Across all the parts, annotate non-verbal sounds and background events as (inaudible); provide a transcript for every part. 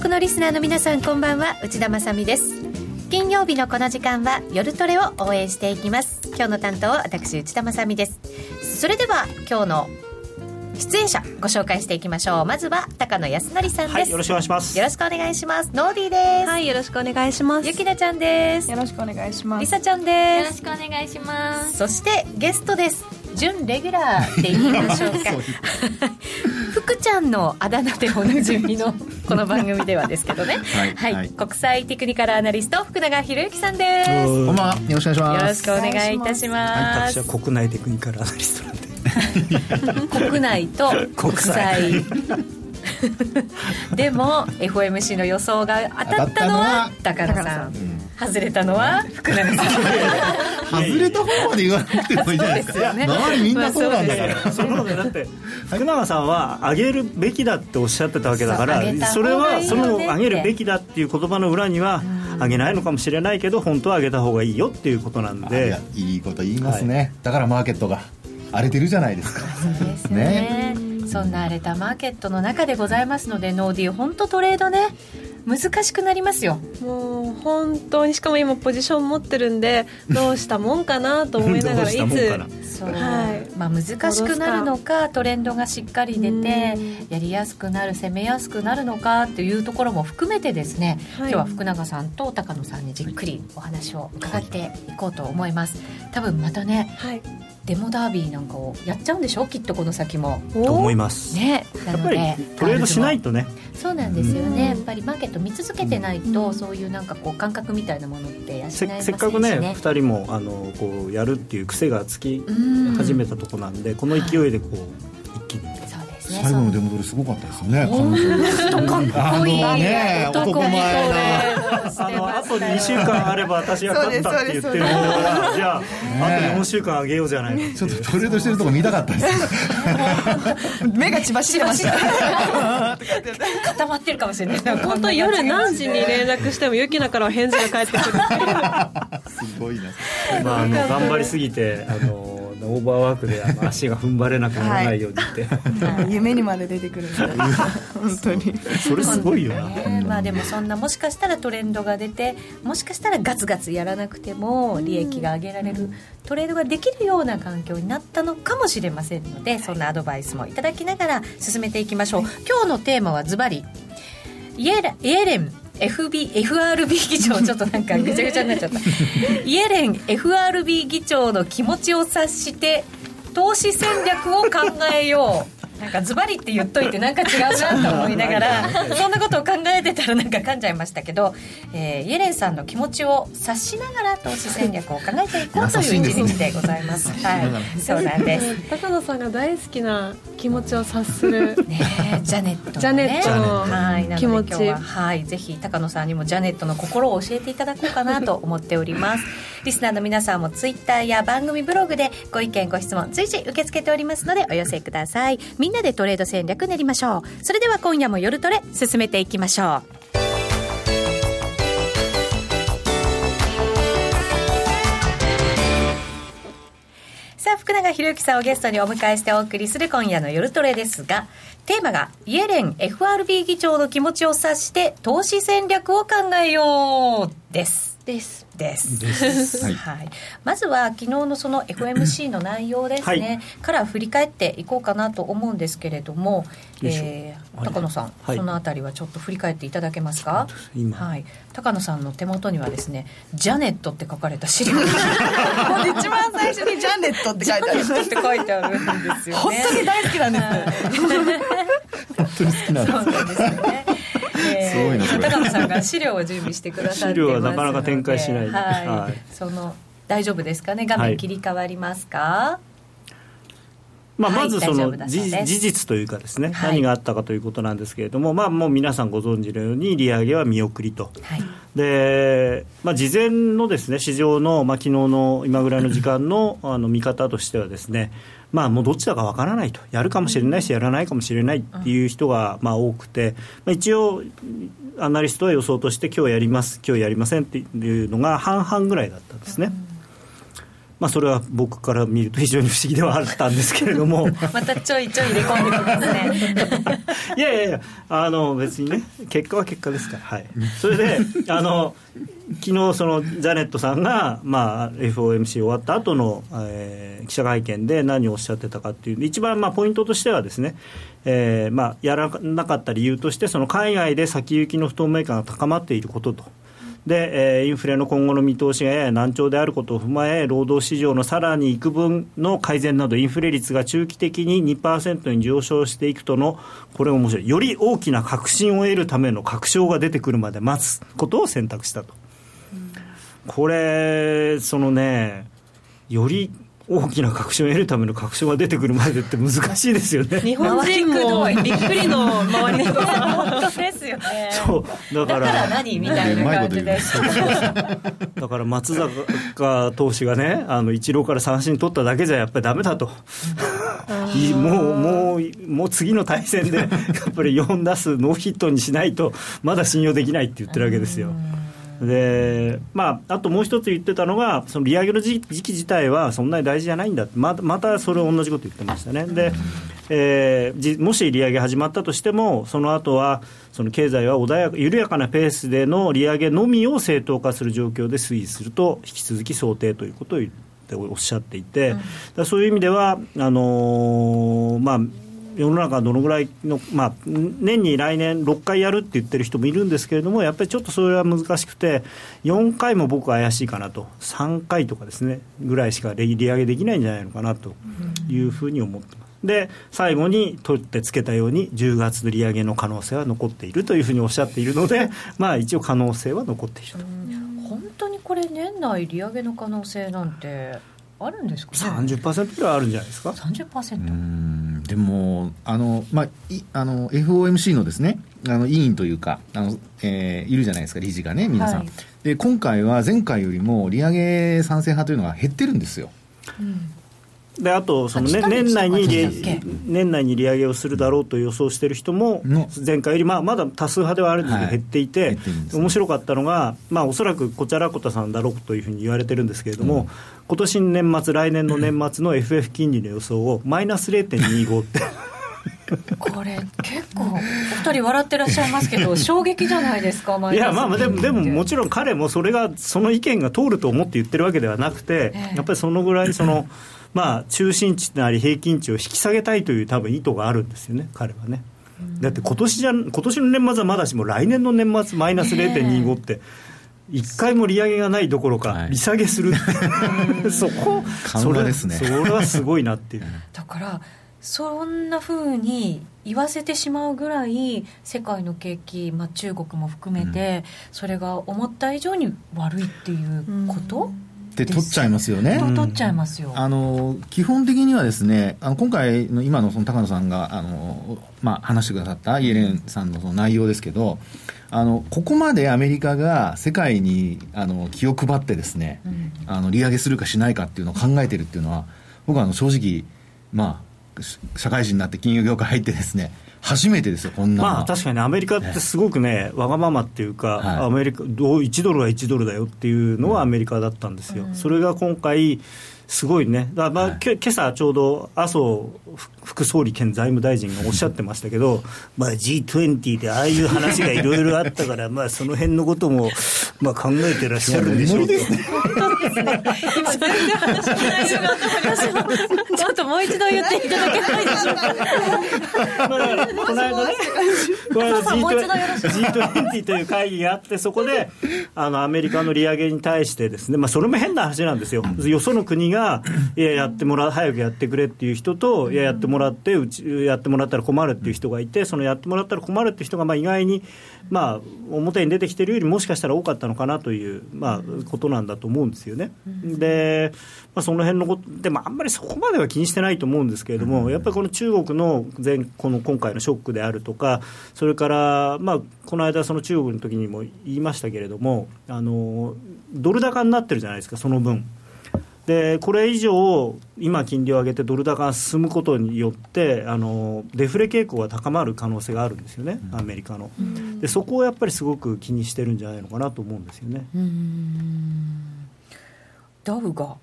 国のリスナーの皆さんこんばんは。内田まさです。金曜日のこの時間は夜トレを応援していきます。今日の担当は私内田まさです。それでは今日の出演者ご紹介していきましょう。まずは高野康則さんです、はい、よろしくお願いします。よろしくお願いします。ノーディーです。はいよろしくお願いします。ゆきなちゃんです。よろしくお願いします。りさちゃんです。よろしくお願いします。そしてゲストです準レギュラーで言いましょうか。(laughs) 福ちゃんのあだ名でおなじみのこの番組ではですけどね。はい、はい、国際テクニカルアナリスト福永博之さんです。こんばんはよろしくお願いします。よろしくお願いいたします、はい、私は国内テクニカルアナリストなんで。(laughs) 国内と国際 (laughs) (laughs) でも FOMC の予想が当たったのは高野さん、外れたのは福永さん。(laughs) 外れた方まで言わなくてもいいじゃないですか。ね、周りみんなそうなんだから、まあ、そのだって福永さんは上げるべきだっておっしゃってたわけだからそれはその上げるべきだっていう言葉の裏には上げないのかもしれないけど本当は上げた方がいいよっていうことなんで。いいこと言いますね、はい、だからマーケットが荒れてるじゃないですか。そうですね。ねそんな荒れたマーケットの中でございますのでノーディー本当トレードね難しくなりますよ。もう本当にしかも今ポジション持ってるんで (laughs) どうしたもんかなと思いながらいつ。そう、はい。まあ、難しくなるのかトレンドがしっかり出てやりやすくなる攻めやすくなるのかっていうところも含めてですね、はい、今日は福永さんと高野さんにじっくりお話を伺っていこうと思います。多分またね、はい、デモダービーなんかをやっちゃうんでしょ？きっとこの先も。と思います。ね、やっぱりトレードしないとね。そうなんですよね。やっぱりマーケット見続けてないと、そういうなんかこう感覚みたいなものって養えませんし、ね、せっかくね二人もあのこうやるっていう癖がつき始めたとこなんで、この勢いでこう一気に。ね、最後の出戻りすごかったですよね。本当かっこいい。ね、男前な。あのあと2週間あれば私が勝ったって言ってるんだからじゃあ、あと4週間あげようじゃない。ちょっとトレードしてるとこ見たかったです。(laughs) 目が血走ってました。固まってるかもしれない。本当夜何時に連絡してもユキナからは返事が返ってくる (laughs) すごいな、まあ、あの頑張りすぎてあのオーバーワークであの (laughs) 足が踏ん張れなくならないようにって、はい、夢にまで出てくる (laughs) 本当に。それすごいよな、まあでもそんなもしかしたらトレンドが出てもしかしたらガツガツやらなくても利益が上げられるトレードができるような環境になったのかもしれませんのでそんなアドバイスもいただきながら進めていきましょう。今日のテーマはズバリイエレン FB FRB 議長ちょっとなんかぐちゃぐちゃになっちゃった。(laughs) イエレン FRB 議長の気持ちを察して投資戦略を考えようなんかズバリって言っといてなんか違うなと思いながら (laughs) そんなことを考えてたらなんか噛んじゃいましたけど、えー、イエレンさんの気持ちを察しながら投資戦略を考えていこうという一日でございます。(laughs) はい、そうなんです。高野さんが大好きな気持ちを察する。ねジャネット、ね、ジャネットのはい。気持ち。はい。ぜひ高野さんにもジャネットの心を教えていただこうかなと思っております。リスナーの皆さんもツイッターや番組ブログでご意見ご質問随時受け付けておりますのでお寄せください。みんなでトレード戦略練りましょう。それでは今夜も夜トレ進めていきましょう。さあ福永博之さんをゲストにお迎えしてお送りする今夜の夜トレですがテーマがイエレン FRB 議長の気持ちを察して投資戦略を考えようです。です。です。はい、まずは昨日のその FMC の内容ですね、はい、から振り返っていこうかなと思うんですけれども、えー、高野さん、はい、そのあたりはちょっと振り返っていただけますか？はい、高野さんの手元にはですね、ジャネットって書かれた資料が一番最初にジャネットって書いてある。って書いてあるんですよ、ね、本当に大好きなんです。(laughs) 本当に好きなんです。そうなんですよね。すごいな高野さんが資料を準備してくださって資料はなかなか展開しない、はい、はい、その大丈夫ですかね？画面切り替わりますか、はいまあ、まずその事実というかですね、はい、何があったかということなんですけれども、まあ、もう皆さんご存知のように利上げは見送りと、はい、でまあ、事前のですね市場の、まあ昨日の今ぐらいの時間のあの見方としてはですねまあ、もうどっちだかわからないと、やるかもしれないし、やらないかもしれないっていう人がまあ多くて、まあ、一応、アナリストは予想として、今日やります、今日やりませんっていうのが半々ぐらいだったんですね。まあ、それは僕から見ると非常に不思議ではあったんですけれども。(laughs) またちょいちょい入れ込んできますね。(laughs) いやいやいやあの別にね結果は結果ですからはい。それであの昨日そのジャネットさんが、まあ、FOMC 終わった後の、えー、記者会見で何をおっしゃってたかっていう一番まあポイントとしてはですね、えーまあ、やらなかった理由としてその海外で先行きの不透明感が高まっていることと。で、えー、インフレの今後の見通しがやや難聴であることを踏まえ、労働市場のさらに幾分の改善など、インフレ率が中期的に2%に上昇していくとの、これ面白い、より大きな確信を得るための確証が出てくるまで待つことを選択したと。これ、そのね、より大きな確証を得るための確証が出てくるまでって難しいですよね。日本人もびっくりの周りの本当ですよね。そう。だからだから何みたいな感じでだから松坂投手がねあのイチローから三振取っただけじゃやっぱりだめだと。(laughs) もうもうもう次の対戦でやっぱり4打数ノーヒットにしないとまだ信用できないって言ってるわけですよ。でまあ、あともう一つ言ってたのが、その利上げの時期自体はそんなに大事じゃないんだままたそれ同じこと言ってましたね。でえー、もし利上げ始まったとしても、その後はその経済は穏やか緩やかなペースでの利上げのみを正当化する状況で推移すると、引き続き想定ということを言っておっしゃっていて、うん、そういう意味では、あのー、まあ、世の中どのぐらいの、まあ、年に来年6回やるって言ってる人もいるんですけれども、やっぱりちょっとそれは難しくて、4回も僕は怪しいかなと、3回とかですね、ぐらいしか利上げできないんじゃないのかなというふうに思ってます。で最後に取ってつけたように10月の利上げの可能性は残っているというふうにおっしゃっているので、(laughs) まあ、一応可能性は残っていると。本当にこれ年内利上げの可能性なんてあるんですかね。30%ぐらいあるんじゃないですか？30%うん。でもあの、まあ、いあの FOMC のですねあの委員というかあの、えー、いるじゃないですか理事がね皆さん、はい、で今回は前回よりも利上げ賛成派というのが減ってるんですよ、うんであとその、ね、年内に年内に利上げをするだろうと予想している人も、前回より、まあ、まだ多数派ではあるんですけど、減っていて、面白かったのが、まあ、おそらくこちらこたさんだろうというふうに言われてるんですけれども、うん、今年の年末、来年の年末の FF 金利の予想をマイナス0.25って。これ結構お二人笑ってらっしゃいますけど (laughs) 衝撃じゃないですかいやまあでもでももちろん彼もそれがその意見が通ると思って言ってるわけではなくて、やっぱりそのぐらいそのまあ、中心値なり平均値を引き下げたいという多分意図があるんですよね、彼はね。だって今年じゃ今年の年末はまだしも来年の年末マイナス0.25って。一回も利上げがないどころか、利下げする。って、(laughs) そこ、それですね、それはすごいなっていう。だからそんなふうに言わせてしまうぐらい世界の景気、まあ、中国も含めて、それが思った以上に悪いっていうこと、うんで取っちゃいますよね。取っちゃいますよ。あの基本的にはですね、あの今回の今のその高野さんがあのまあ話してくださったイエレンさんのその内容ですけど、あのここまでアメリカが世界にあの気を配ってですね、うん、あの利上げするかしないかっていうのを考えてるっていうのは、僕はあの正直まあ社会人になって金融業界入ってですね。初めてですよ、こんなまあ、確かにアメリカってすごくね、わがままっていうか、はい、アメリカ1ドルは1ドルだよっていうのはアメリカだったんですよ、うん、それが今回、すごいね、だまあ、はい、今朝ちょうど麻生副総理兼財務大臣がおっしゃってましたけど、まあ、G20 でああいう話がいろいろあったから、まあ、その辺のことも、まあ、考えてらっしゃるんでしょうと。ですね、今、全然話の内容がちょっともう一度言っていただけないでしょうか？この間ね、この間 G20 という会議があって、そこであのアメリカの利上げに対してですね、まあ、それも変な話なんですよ。よその国が、いや、やってもらう、早くやってくれっていう人と、いや、やってもらって、うちやってもらったら困るっていう人がいて、そのやってもらったら困るっていう人が、まあ、意外に、まあ、表に出てきてるよりもしかしたら多かったのかなという、まあ、ことなんだと思うんですよね。で、まあ、その辺のこと、でもあんまりそこまでは気にしてないと思うんですけれども、やっぱりこの中国の前この今回のショックであるとか、それから、まあ、この間、その中国の時にも言いましたけれども、あのドル高になってるじゃないですか、その分。でこれ以上、今、金利を上げてドル高が進むことによってあのデフレ傾向が高まる可能性があるんですよね、アメリカの、でそこをやっぱりすごく気にしてるんじゃないのかなと思うんですよね。ダウが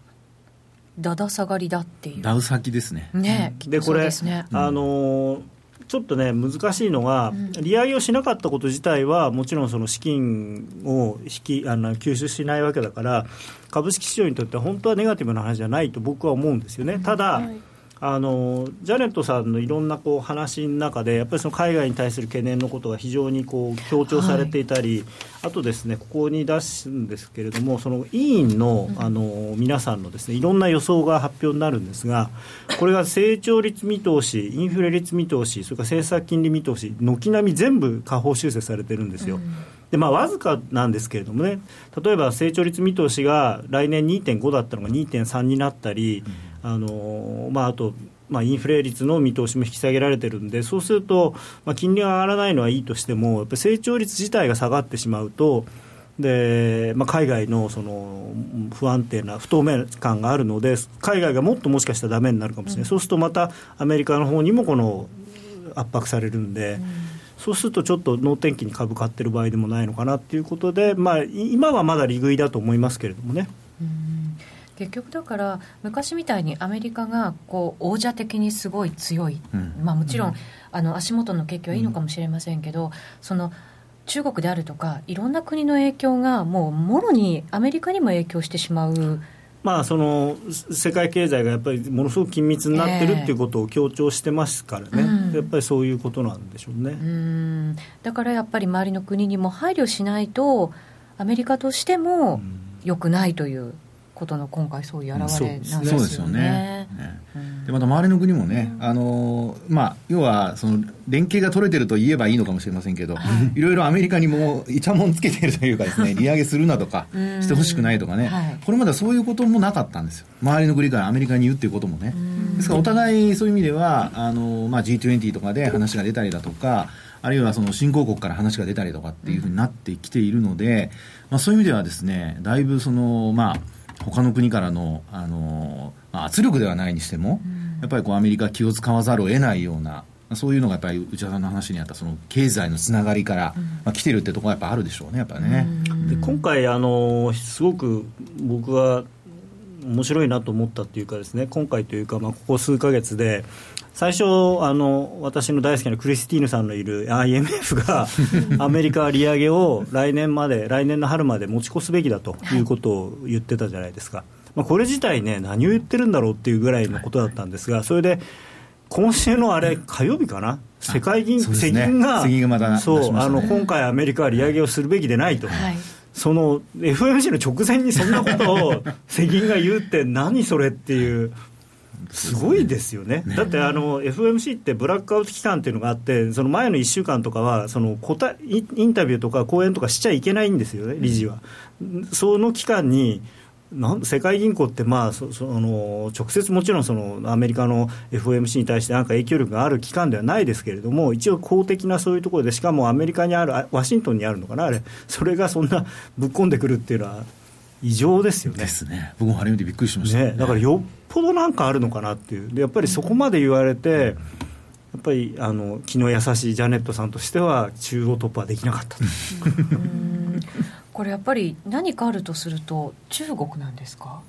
だだ下がりだっていう。ダウ先ですね。ね、でこれ、ね、あのーちょっとね難しいのが、利上げをしなかったこと自体はもちろんその資金を引きあの吸収しないわけだから株式市場にとっては本当はネガティブな話じゃないと僕は思うんですよね。ただ、はいあのジャネットさんのいろんなこう話の中でやっぱりその海外に対する懸念のことが非常にこう強調されていたり、はい、あとですねここに出すんですけれどもその委員のあの皆さんのですねいろんな予想が発表になるんですがこれが成長率見通しインフレ率見通しそれから政策金利見通し軒並み全部下方修正されてるんですよ。うん。でまあ、わずかなんですけれどもね、例えば成長率見通しが来年2.5だったのが2.3になったり、あのまあ、あと、まあ、インフレ率の見通しも引き下げられてるんで、そうすると、まあ、金利が上がらないのはいいとしても、やっぱ成長率自体が下がってしまうと、でまあ、海外のその不安定な不透明感があるので、海外がもっともしかしたらだめになるかもしれない、うん、そうするとまたアメリカの方にもこの圧迫されるんで。うんそうするとちょっと能天気に株買ってる場合でもないのかなということで、まあ、今はまだ利食いだと思いますけれどもね。結局だから昔みたいにアメリカがこう王者的にすごい強い、うん、まあ、もちろん、うん、あの足元の景気はいいのかもしれませんけど、うん、その中国であるとかいろんな国の影響がもうもろにアメリカにも影響してしまう。まあ、その世界経済がやっぱりものすごく緊密になってるっていうことを強調してますからね、えー、やっぱりそういうことなんでしょうね。うん。だからやっぱり周りの国にも配慮しないとアメリカとしてもよくないということの今回そういう表れなんですよね。そうですよね。でまた周りの国もね、あのまあ要はその連携が取れてると言えばいいのかもしれませんけど、いろいろアメリカにもいちゃもんつけてるというかですね、(laughs) 利上げするなとかしてほしくないとかね、これまではそういうこともなかったんですよ。周りの国からアメリカに言うっていうこともね。ですからお互いそういう意味ではあのまあ G20 とかで話が出たりだとか。あるいはその新興国から話が出たりとかっていうふうになってきているので、まあ、そういう意味ではですねだいぶそのまあ他の国からの、あの圧力ではないにしても、やっぱりこうアメリカ気を使わざるを得ないような、そういうのがやっぱり内田さんの話にあったその経済のつながりから、まあ、来てるってところはやっぱあるでしょうね、やっぱね。で今回あの、すごく僕は面白いなと思ったっていうかですね、今回というか、まあ、ここ数か月で、最初あの、私の大好きなクリスティーヌさんのいる IMF が、(laughs) アメリカは利上げを来年まで、来年の春まで持ち越すべきだとい。うことを言ってたじゃないですか、まあ、これ自体ね、何を言ってるんだろうっていうぐらいのことだったんですが、それで今週のあれ、火曜日かな、世界銀、ね、世銀が、そうあの今回、アメリカは利上げをするべきでないと。はいその FOMC の直前にそんなことを世銀が言うって何それっていうすごいですよね、ね。だってあの FMC ってブラックアウト期間っていうのがあって、その前の1週間とかはその答インタビューとか講演とかしちゃいけないんですよね、理事は。その期間になん世界銀行って、まあ、そその直接もちろんそのアメリカの FOMC に対してなんか影響力がある機関ではないですけれども、一応、公的なそういうところで、しかもアメリカにある、ワシントンにあるのかな、あれ、それがそんなぶっ込んでくるっていうのは、異常ですよね。ですね。僕も初めてびっくりしました、ね、だからよっぽどなんかあるのかなっていう。でやっぱりそこまで言われて、やっぱりあの気の優しいジャネットさんとしては中央突破できなかったこれやっぱり何かあるとすると中国なんですか？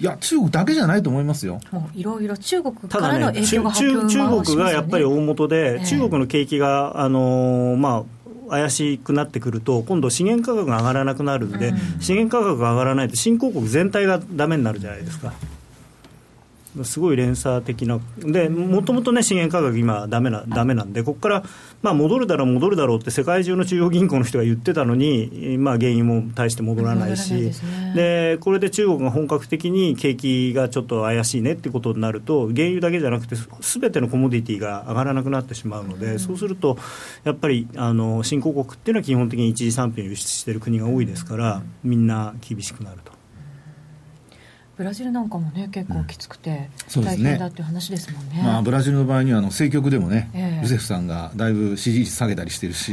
いや中国だけじゃないと思いますよ。もういろいろ中国からの影響が、ね、中国がやっぱり大元で、中国の景気があのー、まあ怪しくなってくると、今度、資源価格が上がらなくなるんで、うん、資源価格が上がらないと、新興国全体がだめになるじゃないですか。すごい連鎖的な、でもともとね、資源価格、今、だめなダメなんで、ここから、まあ、戻るだろう、戻るだろうって、世界中の中央銀行の人が言ってたのに、まあ、原因も大して戻らないし、で、ね、これで中国が本格的に景気がちょっと怪しいねってことになると、原油だけじゃなくて、すべてのコモディティが上がらなくなってしまうので、うん、そうすると、やっぱりあの新興国っていうのは基本的に一次産品を輸出している国が多いですから、みんな厳しくなると。ブラジルなんかもね結構きつくて大変だっていう話ですもんね。ね、まあ、ブラジルの場合にはあの政局でもね、えー、ルセフさんがだいぶ支持率下げたりしてるし、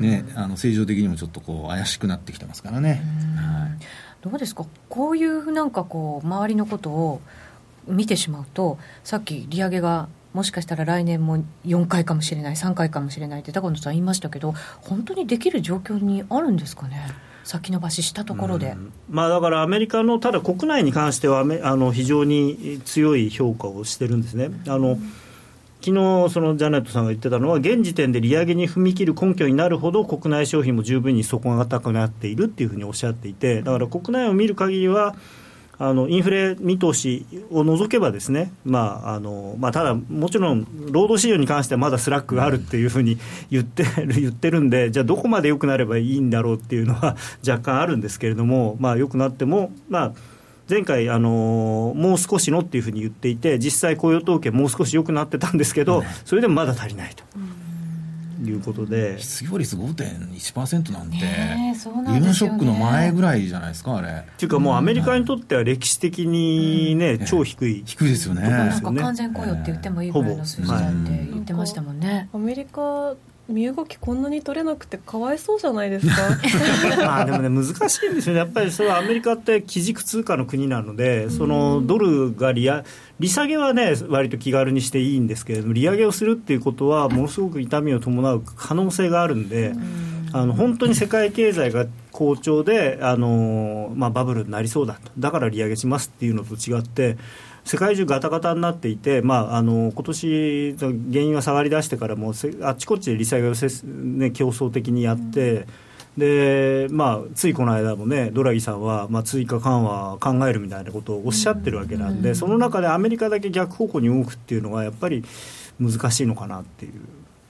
ね、あの政情的にもちょっとこう怪しくなってきてますからね、はい、どうですか？こういうなんかこう周りのことを見てしまうとさっき利上げがもしかしたら来年も4回かもしれない3回かもしれないって高野さん言いましたけど本当にできる状況にあるんですかね？先延ばししたところで、まあ、だからアメリカのただ国内に関してはあの非常に強い評価をしてるんですね。あの昨日そのジャネットさんが言ってたのは現時点で利上げに踏み切る根拠になるほど国内消費も十分に底が高くなっているっていうふうにおっしゃっていてだから国内を見る限りはあのインフレ見通しを除けばですね、まああのまあ、ただ、もちろん労働市場に関してはまだ slack があるっていうふうに (laughs) 言ってる言ってるんで、じゃあ、どこまで良くなればいいんだろうっていうのは (laughs) 若干あるんですけれども、まあ、良くなっても、まあ、前回、あのもう少しのっていうふうに言っていて、実際、雇用統計、もう少し良くなってたんですけど、それでもまだ足りないと。いうことで。失業率5.1%なんて、ね、リーマンショックの前ぐらいじゃないですかあれ。っていうかもうアメリカにとっては歴史的にね、うん、超低い、低いですよね。なんか完全雇用って言ってもいいぐらいの数字だって言ってましたもんね、アメリカ身動きこんなに取れなくてかわいそうじゃないですか？(laughs) まあでもね難しいんですよね。やっぱりそれはアメリカって基軸通貨の国なのでそのドルが利利下げはね割と気軽にしていいんですけれども利上げをするっていうことはものすごく痛みを伴う可能性があるんであの本当に世界経済が好調であの、まあ、バブルになりそうだと。だから利上げしますっていうのと違って世界中ガタガタになっていて、まあ、あの今年原油が下がりだしてからもあっちこっちで利下げをせ、ね、競争的にやって。でまあ、ついこの間もね、ドラギさんは、まあ、追加緩和考えるみたいなことをおっしゃってるわけなんで、その中でアメリカだけ逆方向に動くっていうのは、やっぱり難しいのかなっていう。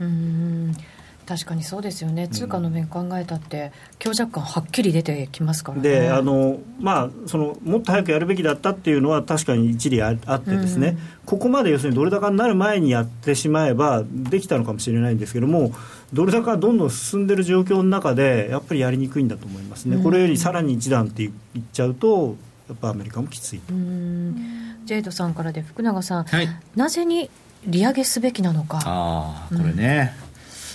うん確かにそうですよね、通貨の面考えたって、強弱感はっきり出てきますからね。であのまあ、そのもっと早くやるべきだったっていうのは、確かに一理あってですね、うん、ここまで要するにドル高になる前にやってしまえば、できたのかもしれないんですけども、ドル高がどんどん進んでる状況の中で、やっぱりやりにくいんだと思いますね、うん、これよりさらに一段って言っちゃうと、やっぱアメリカもきついと。ジェイドさんからで福永さん、はい、なぜに利上げすべきなのか。あこれね、うん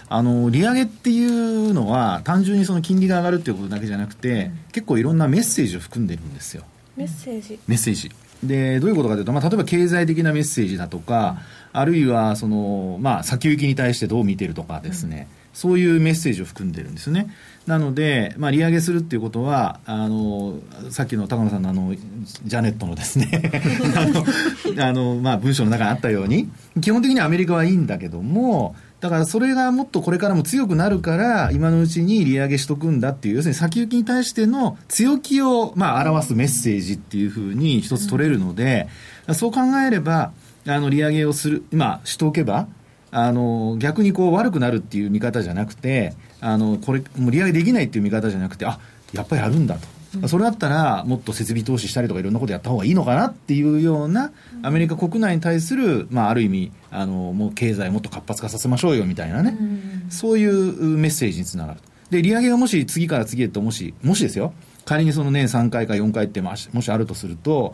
あの利上げっていうのは単純にその金利が上がるっていうことだけじゃなくて、うん、結構いろんなメッセージを含んでるんですよ。メッセージ。メッセージ。でどういうことかというと、まあ、例えば経済的なメッセージだとか、うん、あるいはその、まあ、先行きに対してどう見てるとかですね、うん、そういうメッセージを含んでるんですね。なので、まあ、利上げするっていうことはあのさっきの高野さんのあのジャネットのですね。(laughs) あのあの、まあ、文章の中にあったように基本的にアメリカはいいんだけどもだからそれがもっとこれからも強くなるから、今のうちに利上げしとくんだっていう、要するに先行きに対しての強気を、まあ、表すメッセージっていうふうに一つ取れるので、そう考えれば、あの、利上げをする、今、しておけば、あの、逆にこう悪くなるっていう見方じゃなくて、あの、これ、もう利上げできないっていう見方じゃなくて、あ、やっぱりやるんだと。それだったらもっと設備投資したりとかいろんなことやった方がいいのかなっていうようなアメリカ国内に対する、まあ、ある意味あのもう経済もっと活発化させましょうよみたいなね、そういうメッセージにつながるで利上げがもし次から次へともしもしですよ。仮にその年3回か4回ってもしあるとすると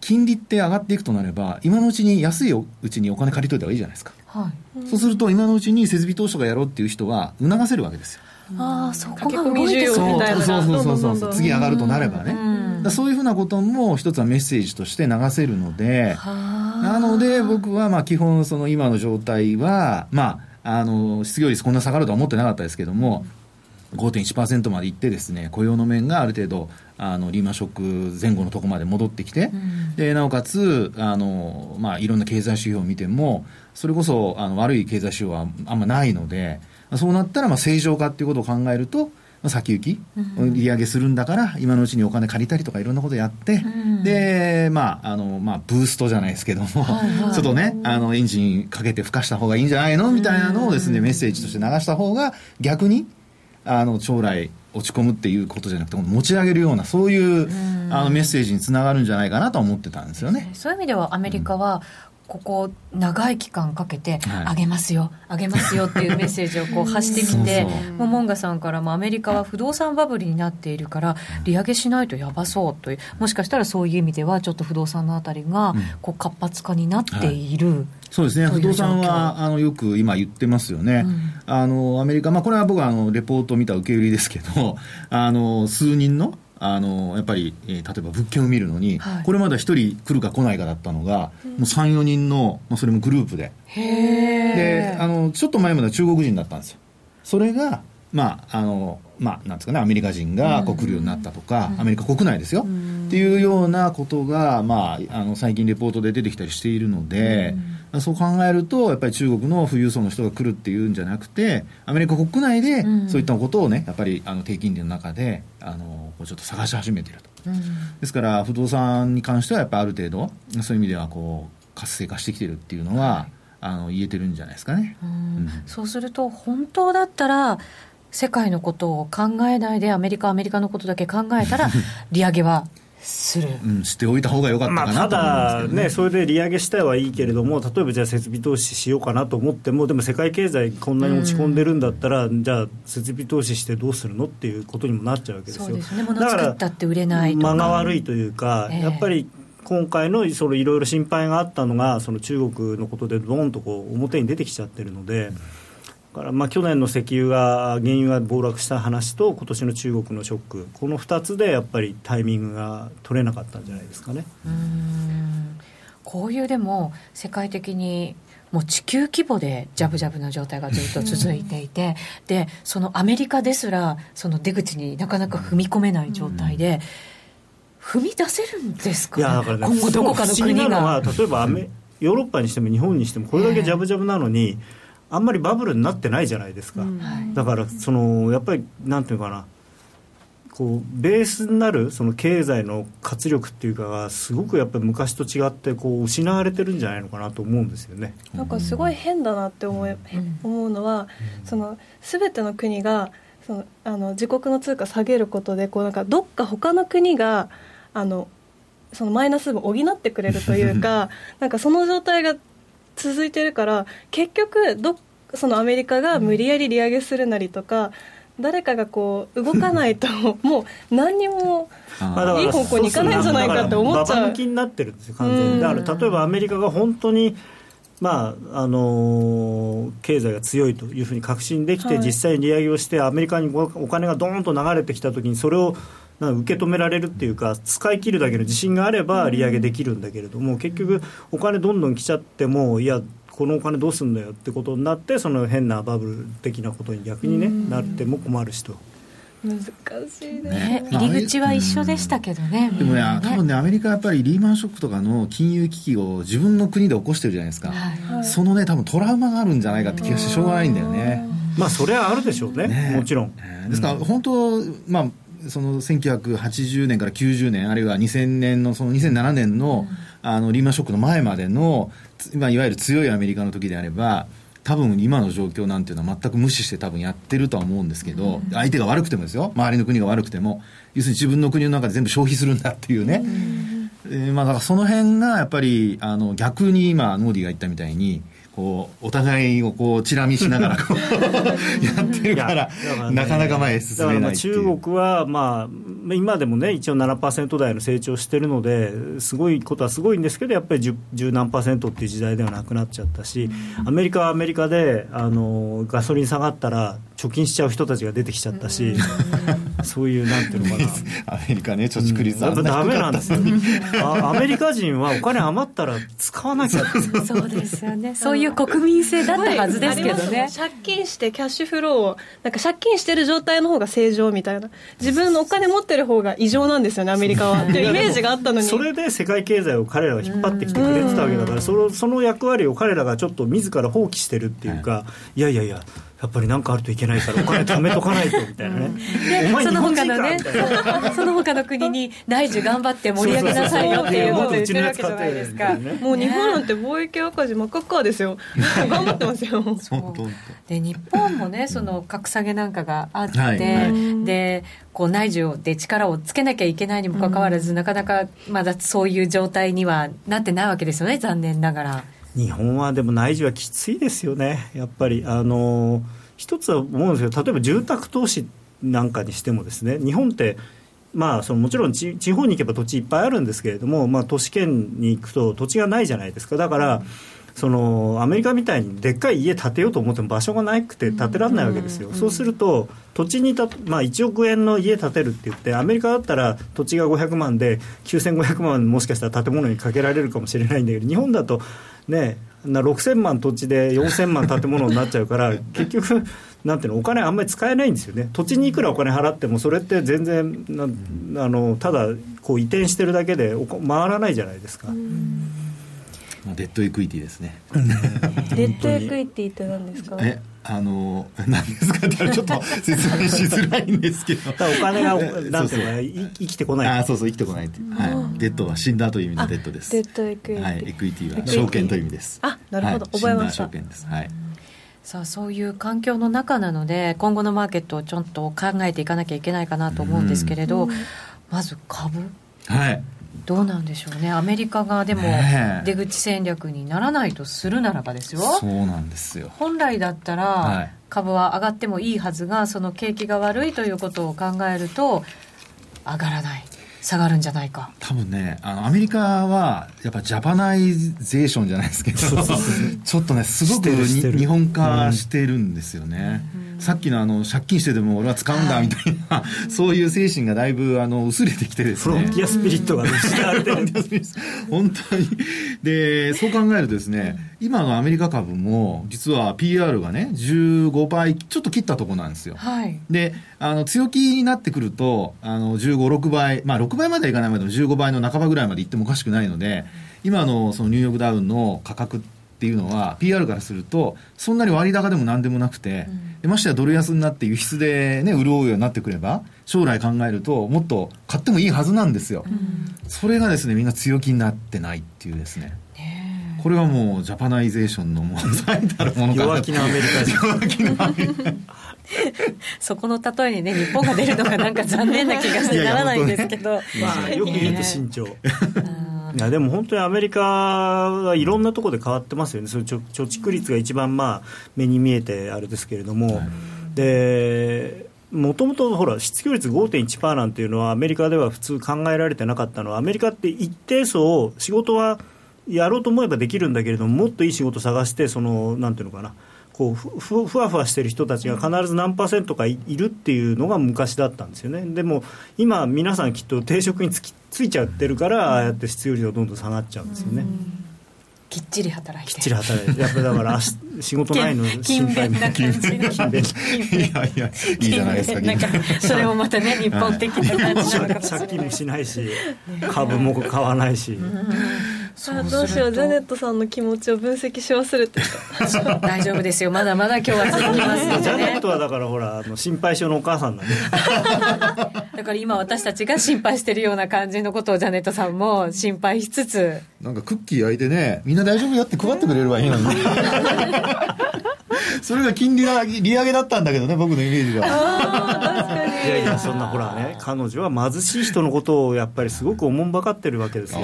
金利って上がっていくとなれば今のうちに安いうちにお金借りといた方がいいじゃないですか、はい、そうすると今のうちに設備投資とかやろうっていう人は促せるわけですよああそこが動いてそうそうそうそうそう。次上がるとなればね、うそういうふうなことも一つはメッセージとして流せるのでなので僕はまあ基本その今の状態はまああの失業率こんな下がるとは思ってなかったですけども、5.1%までいってですね雇用の面がある程度あのリーマンショック前後のところまで戻ってきて、うん、でなおかつあの、まあ、いろんな経済指標を見てもそれこそあの悪い経済指標はあんまないのでそうなったらまあ正常化っていうことを考えると、先行き、利上げするんだから、今のうちにお金借りたりとかいろんなことやって、で、まあ、あの、まあ、ブーストじゃないですけども、ちょっとね、あの、エンジンかけて吹かした方がいいんじゃないのみたいなのをですね、メッセージとして流した方が、逆に、あの、将来、落ち込むっていうことじゃなくて、持ち上げるような、そういうあのメッセージにつながるんじゃないかなと思ってたんですよね。そういう意味では、アメリカは、ここ長い期間かけて、あげますよ、あげますよっていう (laughs) メッセージをこう発してきて、もう。モンガさんからもアメリカは不動産バブルになっているから、利上げしないとやばそうという、もしかしたらそういう意味では、ちょっと不動産のあたりがこう活発化になっている。はい。そうですね、不動産はあのよく今言ってますよね、うん、あのアメリカ、まあ、これは僕はあのレポートを見た受け売りですけど、あの数人のあのやっぱり、えー、例えば物件を見るのに、はい、これまだ1人来るか来ないかだったのが、うん、もう3、4人の、まあ、それもグループで。であのちょっと前までは中国人だったんですよ。それがまああのまあ、なんですかね、アメリカ人がこう来るようになったとか、アメリカ国内ですよ、っていうようなことが、まあ、あの最近、レポートで出てきたりしているので、そう考えると、やっぱり中国の富裕層の人が来るっていうんじゃなくて、アメリカ国内でそういったことをね、やっぱりあの低金利の中であのちょっと探し始めていると。ですから、不動産に関しては、やっぱりある程度、そういう意味ではこう活性化してきてるっていうのは、あの言えてるんじゃないですかね。うん、そうすると本当だったら世界のことを考えないでアメリカアメリカのことだけ考えたら (laughs) 利上げはする、うん、しておいた方が良かったかな、まあ、ただね、それで利上げしたいはいいけれども、例えばじゃあ設備投資しようかなと思っても、でも世界経済、こんなに落ち込んでるんだったら、うん、じゃあ、設備投資してどうするのっていうことにもなっちゃうわけですよ。そうですね、物作ったって売れない間が悪いというか、えー、やっぱり今回のそのいろいろ心配があったのが、その中国のことでどんとこう表に出てきちゃってるので。うんからまあ去年の石油が原油が暴落した話と今年の中国のショックこの2つでやっぱりタイミングが取れなかったんじゃないですかね。うんこういうでも世界的にもう地球規模でジャブジャブな状態がずっと続いていて、でそのアメリカですらその出口になかなか踏み込めない状態で、踏み出せるんですか、ね、いやだからね、今後どこかの国が。例えばアメヨーロッパにしても日本にしてもこれだけジャブジャブなのに、えーあんまりバブルになってないじゃないですか、うん、だからそのやっぱりなんていうかな。こうベースになるその経済の活力っていうかがすごくやっぱり昔と違ってこう失われてるんじゃないのかなと思うんですよね。なんかすごい変だなって思い、思うのは、その全ての国がそのあの自国の通貨下げることでこうなんかどっか他の国があのそのマイナス分補ってくれるというか (laughs) なんかその状態が続いてるから結局どそのアメリカが無理やり利上げするなりとか、誰かがこう動かないと (laughs) もう何にもいい方向にいかないんじゃないかって思っちゃう。ババ抜きになってるんですよ完全に。だから例えばアメリカが本当にまああのー、経済が強いというふうに確信できて、はい、実際に利上げをしてアメリカにお金がどーんと流れてきたときにそれを受け止められるっていうか使い切るだけの自信があれば利上げできるんだけれども結局お金どんどん来ちゃってもいやこのお金どうすんだよってことになってその変なバブル的なことに逆にねなっても困るしと。難しいね、ね、入り口は一緒でしたけどね、でもね、多分ねアメリカはやっぱりリーマンショックとかの金融危機を自分の国で起こしてるじゃないですか、はい、そのね多分トラウマがあるんじゃないかって気がしてしょうがないんだよね。まあそれはあるでしょうね、ね、もちろん。ですから本当まあその1980年から90年あるいは2000年のその2007年の,、あのリーマンショックの前までの、まあ、いわゆる強いアメリカの時であれば多分今の状況なんていうのは全く無視して多分やってるとは思うんですけど、相手が悪くてもですよ。周りの国が悪くても要するに自分の国の中で全部消費するんだっていうね、えー、まあだからその辺がやっぱりあの逆に今ノーディが言ったみたいにこうお互いをこうチラ見しながら (laughs) やってるからね、なかなか前へ進めない中国は、まあ、今でもね一応7%台の成長してるのですごいことはすごいんですけどやっぱり 10, 10何パーセントっていう時代ではなくなっちゃったし、アメリカはアメリカであのガソリン下がったら貯金しちゃう人たちが出てきちゃったし、(laughs) そういうなんていうのかな。(laughs) アメリカね貯蓄率。は、うん、ダメなんですよアメリカ人はお金余ったら使わなきゃそうですよね。そういう国民性だったはずですけどね。借金してキャッシュフローをなんか借金してる状態の方が正常みたいな。自分のお金持ってる方が異常なんですよねアメリカは。(laughs) っていうイメージがあったのに。それで世界経済を彼らが引っ張ってきてくれてたわけだからそのその役割を彼らがちょっと自ら放棄してるっていうか、はい、いやいやいややっぱり何かあるといけないからお金貯めとかないとみたいなね、でその他のね (laughs) その他の国に内需頑張って盛り上げなさいよっていうことを言ってるわけじゃないですか、もう日本なんて貿易赤字真っ赤っかですよ。(laughs) 頑張ってますよ。で日本もねその格下げなんかがあって、はいはい、でこう内需で力をつけなきゃいけないにもかかわらず、なかなかまだそういう状態にはなってないわけですよね残念ながら。日本はでも内需はきついですよね、やっぱり。あの一つは思うんですけど、例えば住宅投資なんかにしてもですね、日本って、まあ、そのもちろん地方に行けば土地いっぱいあるんですけれども、まあ、都市圏に行くと土地がないじゃないですか。だから、そのアメリカみたいにでっかい家建てようと思っても場所がなくて建てられないわけですよ、そうすると土地にた、まあ、1億円の家建てるって言ってアメリカだったら土地が500万で9500万もしかしたら建物にかけられるかもしれないんだけど日本だとねな6000万土地で4000万建物になっちゃうから (laughs) 結局なんていうのお金あんまり使えないんですよね土地にいくらお金払ってもそれって全然なあのただこう移転してるだけで回らないじゃないですか。デッドエクイティですね。(laughs) デッドエクイティって何ですか？え、あの何ですかってちょっと説明しづらいんですけど。(laughs) お金がなんていうか生きてこない。あ、そうそう生きてこないって。はい。デッドは死んだという意味のデッドです。デッドエクイティ。はい。エクイティは証券という意味です。あ、なるほど。覚えました。証券です。はい。さあそういう環境の中なので今後のマーケットをちょっと考えていかなきゃいけないかなと思うんですけれど、まず株？はいどうなんでしょうね。アメリカがでも出口戦略にならないとするならばですよ。そうなんですよ。本来だったら株は上がってもいいはずがその景気が悪いということを考えると上がらない。下がるんじゃないか。多分ねあのアメリカはやっぱジャパナイゼーションじゃないですけどちょっとねすごく日本化してるんですよね、うんさっきのあの借金してでも俺は使うんだみたいな、そういう精神がだいぶあの薄れてきてですね。フロンティアスピリットが失われてる。(laughs) 本当に。で、そう考えるとですね、今のアメリカ株も実は PR がね、15倍ちょっと切ったところなんですよ。はい、で、あの強気になってくると、あの15、6倍、まあ6倍まではいかないまでも15倍の半ばぐらいまでいってもおかしくないので、今のそのニューヨークダウンの価格ってっていうのは PR からするとそんなに割高でも何でもなくて、うん、ましてやドル安になって輸出でね潤うようになってくれば将来考えるともっと買ってもいいはずなんですよ、うん、それがですねみんな強気になってないっていうですね。これはもうジャパナイゼーションのもう最たるものか弱気なアメリカ人。弱気なアメリカ (laughs) そこの例えにね日本が出るのがなんか残念な気がしてならないんですけど。(laughs) まあ、よく言うと慎重いやでも本当にアメリカはいろんなところで変わってますよね、その貯蓄率が一番まあ目に見えてあれですけれども、でもともとほら失業率5.1%なんていうのはアメリカでは普通考えられてなかったの。はアメリカって一定層仕事はやろうと思えばできるんだけれどももっといい仕事探してそのなんていうのかなこうふふわふわしてる人たちが必ず何パーセントかいるっていうのが昔だったんですよね。でも今皆さんきっと定職につきついちゃってるからああやって失業率がどんどん下がっちゃうんですよね。きっちり働いて。きっちり働いて。やっぱだから (laughs) 仕事ないの心配な感じいやいやいいじゃないですかなんかそれもまたね日本的な感じなのか借金もしないし株も買わないし、あどうしようジャネットさんの気持ちを分析し忘れてた。(laughs) 大丈夫ですよ。まだまだ今日は続きますので、ね、ジャネットはだからほらあの心配性のお母さんなんで。(laughs) だから今私たちが心配してるような感じのことをジャネットさんも心配しつつ。なんかクッキー焼いてねみんな大丈夫よって配ってくれればいいのに。(laughs) それが金利が利上げだったんだけどね僕のイメージが。いやいやそんなほらね彼女は貧しい人のことをやっぱりすごくおもんばかってるわけですよ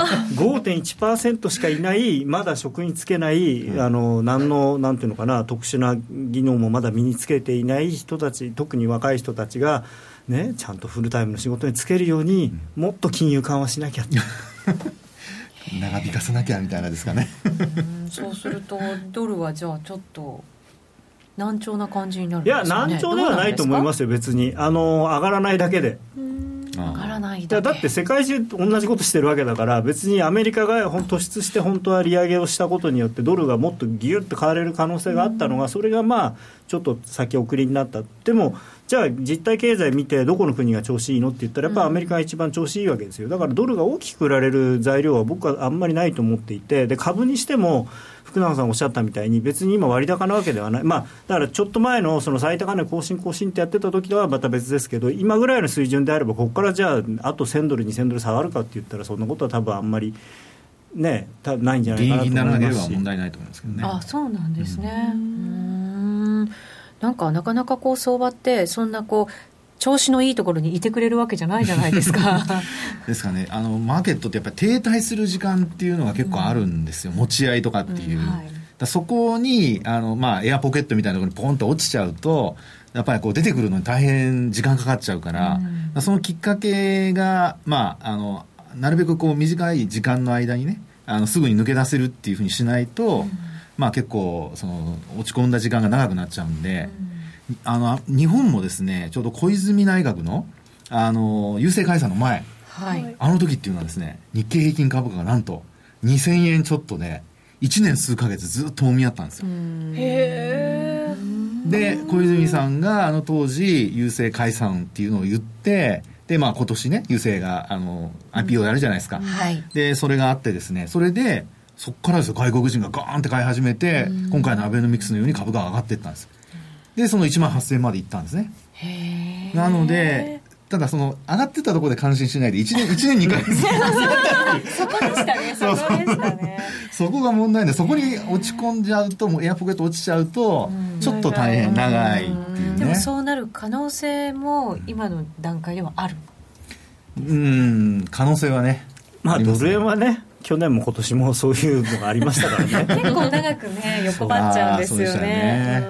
5.1%しかいないまだ職に就けない、うん、あの何のなんていうのかな特殊な技能もまだ身につけていない人たち特に若い人たちがね、ちゃんとフルタイムの仕事に就けるように、もっと金融緩和しなきゃ。長引かせなきゃみたいなですかね。そうするとドルはじゃあちょっと難聴な感じになるんですか、ね、いや難聴ではないと思いますよ別に。あの上がらないだけで上がらないだだって世界中同じことしてるわけだから別にアメリカが突出して本当は利上げをしたことによってドルがもっとギュッと買われる可能性があったのがそれがまあちょっと先送りになった。でもじゃあ実体経済見てどこの国が調子いいのって言ったらやっぱアメリカが一番調子いいわけですよ。だからドルが大きく売られる材料は僕はあんまりないと思っていてで株にしても福永さんおっしゃったみたいに別に今割高なわけではない、まあ、だからちょっと前のその最高値更新更新ってやってた時とはまた別ですけど今ぐらいの水準であればここからじゃああと1000ドル2000ドル下がるかって言ったらそんなことは多分あんまり。ね、たないんじゃないかなと思いますし。問題ないと思いますけどね。あ、そうなんですね。うん。なんかなかなかこう相場ってそんなこう調子のいいところにいてくれるわけじゃないじゃないですか。(laughs) ですかね。あのマーケットってやっぱり停滞する時間っていうのが結構あるんですよ、うん、持ち合いとかっていう、うんはい、だそこにあの、まあ、エアポケットみたいなところにポンと落ちちゃうとやっぱりこう出てくるのに大変時間かかっちゃうから、うん、そのきっかけが、まあ、あのなるべくこう短い時間の間にねあのすぐに抜け出せるっていうふうにしないと、まあ、結構その落ち込んだ時間が長くなっちゃうんで。あの日本もですねちょうど小泉内閣のあの郵政解散の前、はい、あの時っていうのはですね日経平均株価がなんと2000円ちょっとで1年数か月ずっともみ合ったんですよ。へえで小泉さんがあの当時郵政解散っていうのを言ってでまあ今年ね郵政があの IPO やるじゃないですか、はい、でそれがあってですねそれでそこからですよ。外国人がガーンって買い始めて今回のアベノミクスのように株が上がっていったんですでその1万8000円までいったんですね。なのでただその上がってたところで感心しないで1年 ,1 年2回。そこでしたねそこでしたね。そこが問題でそこに落ち込んじゃうともうエアポケット落ちちゃうとちょっと大変長い。っていうね。でもそうなる可能性も今の段階ではある。うん可能性はねまあドル円はね去年も今年もそういうのがありましたからね。(laughs) 結構長くね横ばっちゃうんですよね。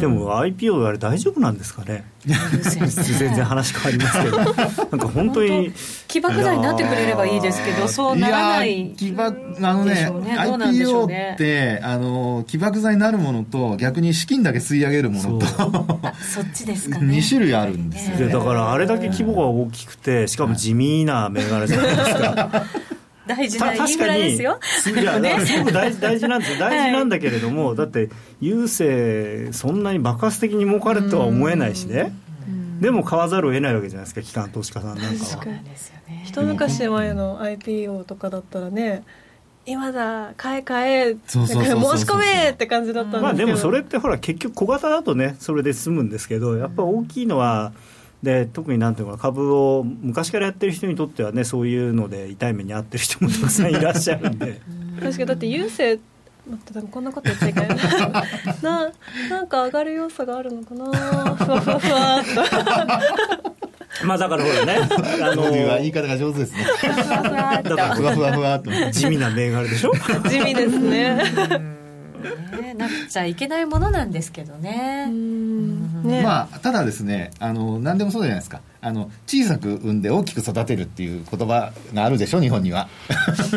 でも IPO あれ大丈夫なんですかね？(laughs) 全然話変わりますけど。なんか本当に起爆剤になってくれればいいですけどそうならない起爆あのねね。IPO ってあの起爆剤になるものと逆に資金だけ吸い上げるものと。そっちですかね。2種類あるんですよ、ね、だからあれだけ規模が大きくてしかも地味な銘柄じゃないですか (laughs) 大事なインフラですよ。いや、すごく大事 (laughs) 大事なんですよ。大事なんだけれども、はい、だって郵政そんなに爆発的に儲かるとは思えないしね。でも買わざるを得ないわけじゃないですか、機関投資家さんなんかは。一昔前の IPO とかだったらね。今だ買え買え申し込めって感じだったんですけど、まあ、でもそれってほら結局小型だとねそれで済むんですけどやっぱ大きいのは、うんで特になんていうか株を昔からやってる人にとってはねそういうので痛い目に遭ってる人もたくさんいらっしゃるんで。(laughs) 確かにだって郵政待ってこんなこと言っちゃいけない (laughs) な。なんか上がる要素があるのかな。ふわふわふわっと。(laughs) まあだからほらね、あのー、言い方が上手ですね。ふわふわふわふわふわふわと。地味な銘柄でしょ？地味ですね。ね、なっちゃいけないものなんですけどね。ねまあ、ただですねあの何でもそうじゃないですか。あの小さく産んで大きく育てるっていう言葉があるでしょ日本には。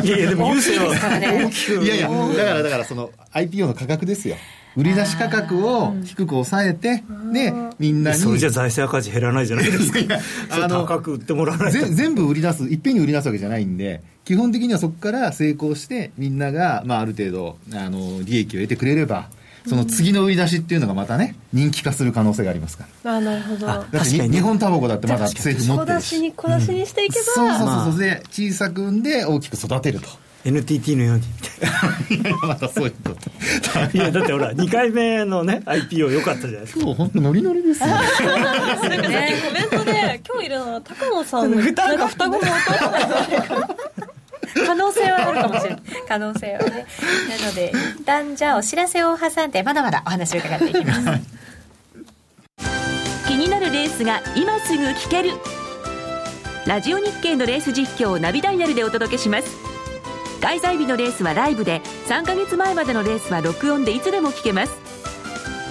いやいやでも優勢は大きくいやいやだからだからその IPO の価格ですよ売り出し価格を低く抑えてでみんなにそれじゃ財政赤字減らないじゃないですか。あの高く売ってもらわない全部売り出すいっぺんに売り出すわけじゃないんで基本的にはそこから成功してみんなが、まあ、ある程度あの利益を得てくれればその次の売り出しっていうのがまたね人気化する可能性がありますから。あなるほど。だって日本タバコだってまだ政府持ってるし。小出しに小出しにしていけば、そうそうそうそう。で小さくんで大きく育てると NTT のように。(laughs) またそういうこと。いやだってほら2回目のね IPO 良かったじゃないですか。今日本当ノリノリですねなんかさっきコメントで今日いるのは高野さんのなんか双子の弟可能性はあるかもしれない。可能性はね。なので一旦じゃあお知らせを挟んでまだまだお話を伺っていきます。(laughs) 気になるレースが今すぐ聞ける。ラジオ日経のレース実況をナビダイヤルでお届けします開催日のレースはライブで3か月前までのレースは録音でいつでも聞けます。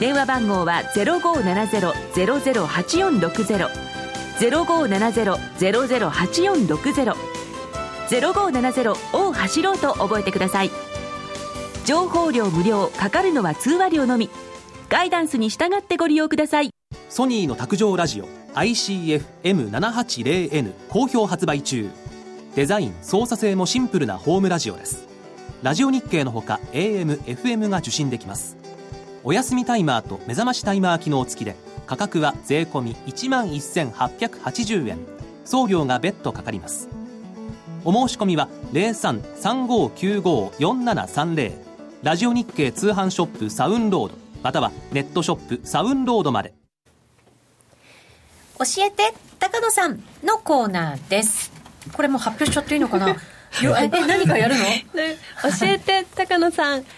電話番号は0570-008460 0570-008460 0570を走ろうと覚えてください。情報量無料かかるのは通話料のみ。ガイダンスに従ってご利用ください。ソニーの卓上ラジオ ICFM780N 好評発売中。デザイン操作性もシンプルなホームラジオです。ラジオ日経のほか AM、FM が受信できます。お休みタイマーと目覚ましタイマー機能付きで価格は税込1万1880円。送料が別途かかります。お申し込みは03-3595-4730ラジオ日経通販ショップサウンロードまたはネットショップサウンロードまで。教えて高野さんのコーナーです。これも発表しちゃっていいのかな？(laughs) え何かやるの、ね、教えて高野さん。教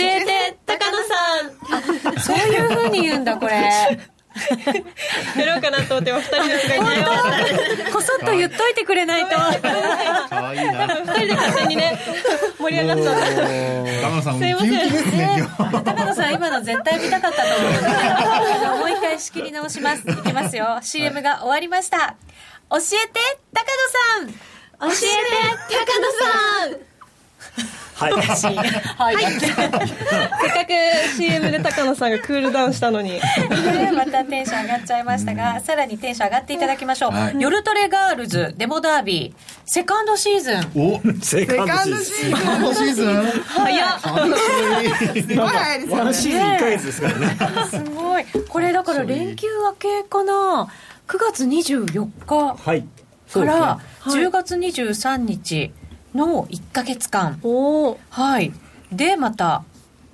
えて高野さん。あそういうふうに言うんだこれ。やろうかなと思っても2人ですがこそっと言っといてくれないと。かわいいな。2人で勝手にね盛り上がっちゃった。高野さんすいませんですね高野さん今の絶対見たかったと思う。んでもう一回仕切り直します。いきますよ。CM が終わりました教えて高野さん。教えて高野さん。はい。はい、せっかく CM で高野さんがクールダウンしたのに。またテンション上がっちゃいましたが、さらにテンション上がっていただきましょう、はい。夜トレガールズデモダービー。セカンドシーズン。おセカンドシーズン。セカンドシーズン？セカンドシーズン。早っワンシーズン1ヶ月ですからね。すごい。これだから連休明けかな9月24日はい。からそうですね。10月23日の1か月間。はい。でまた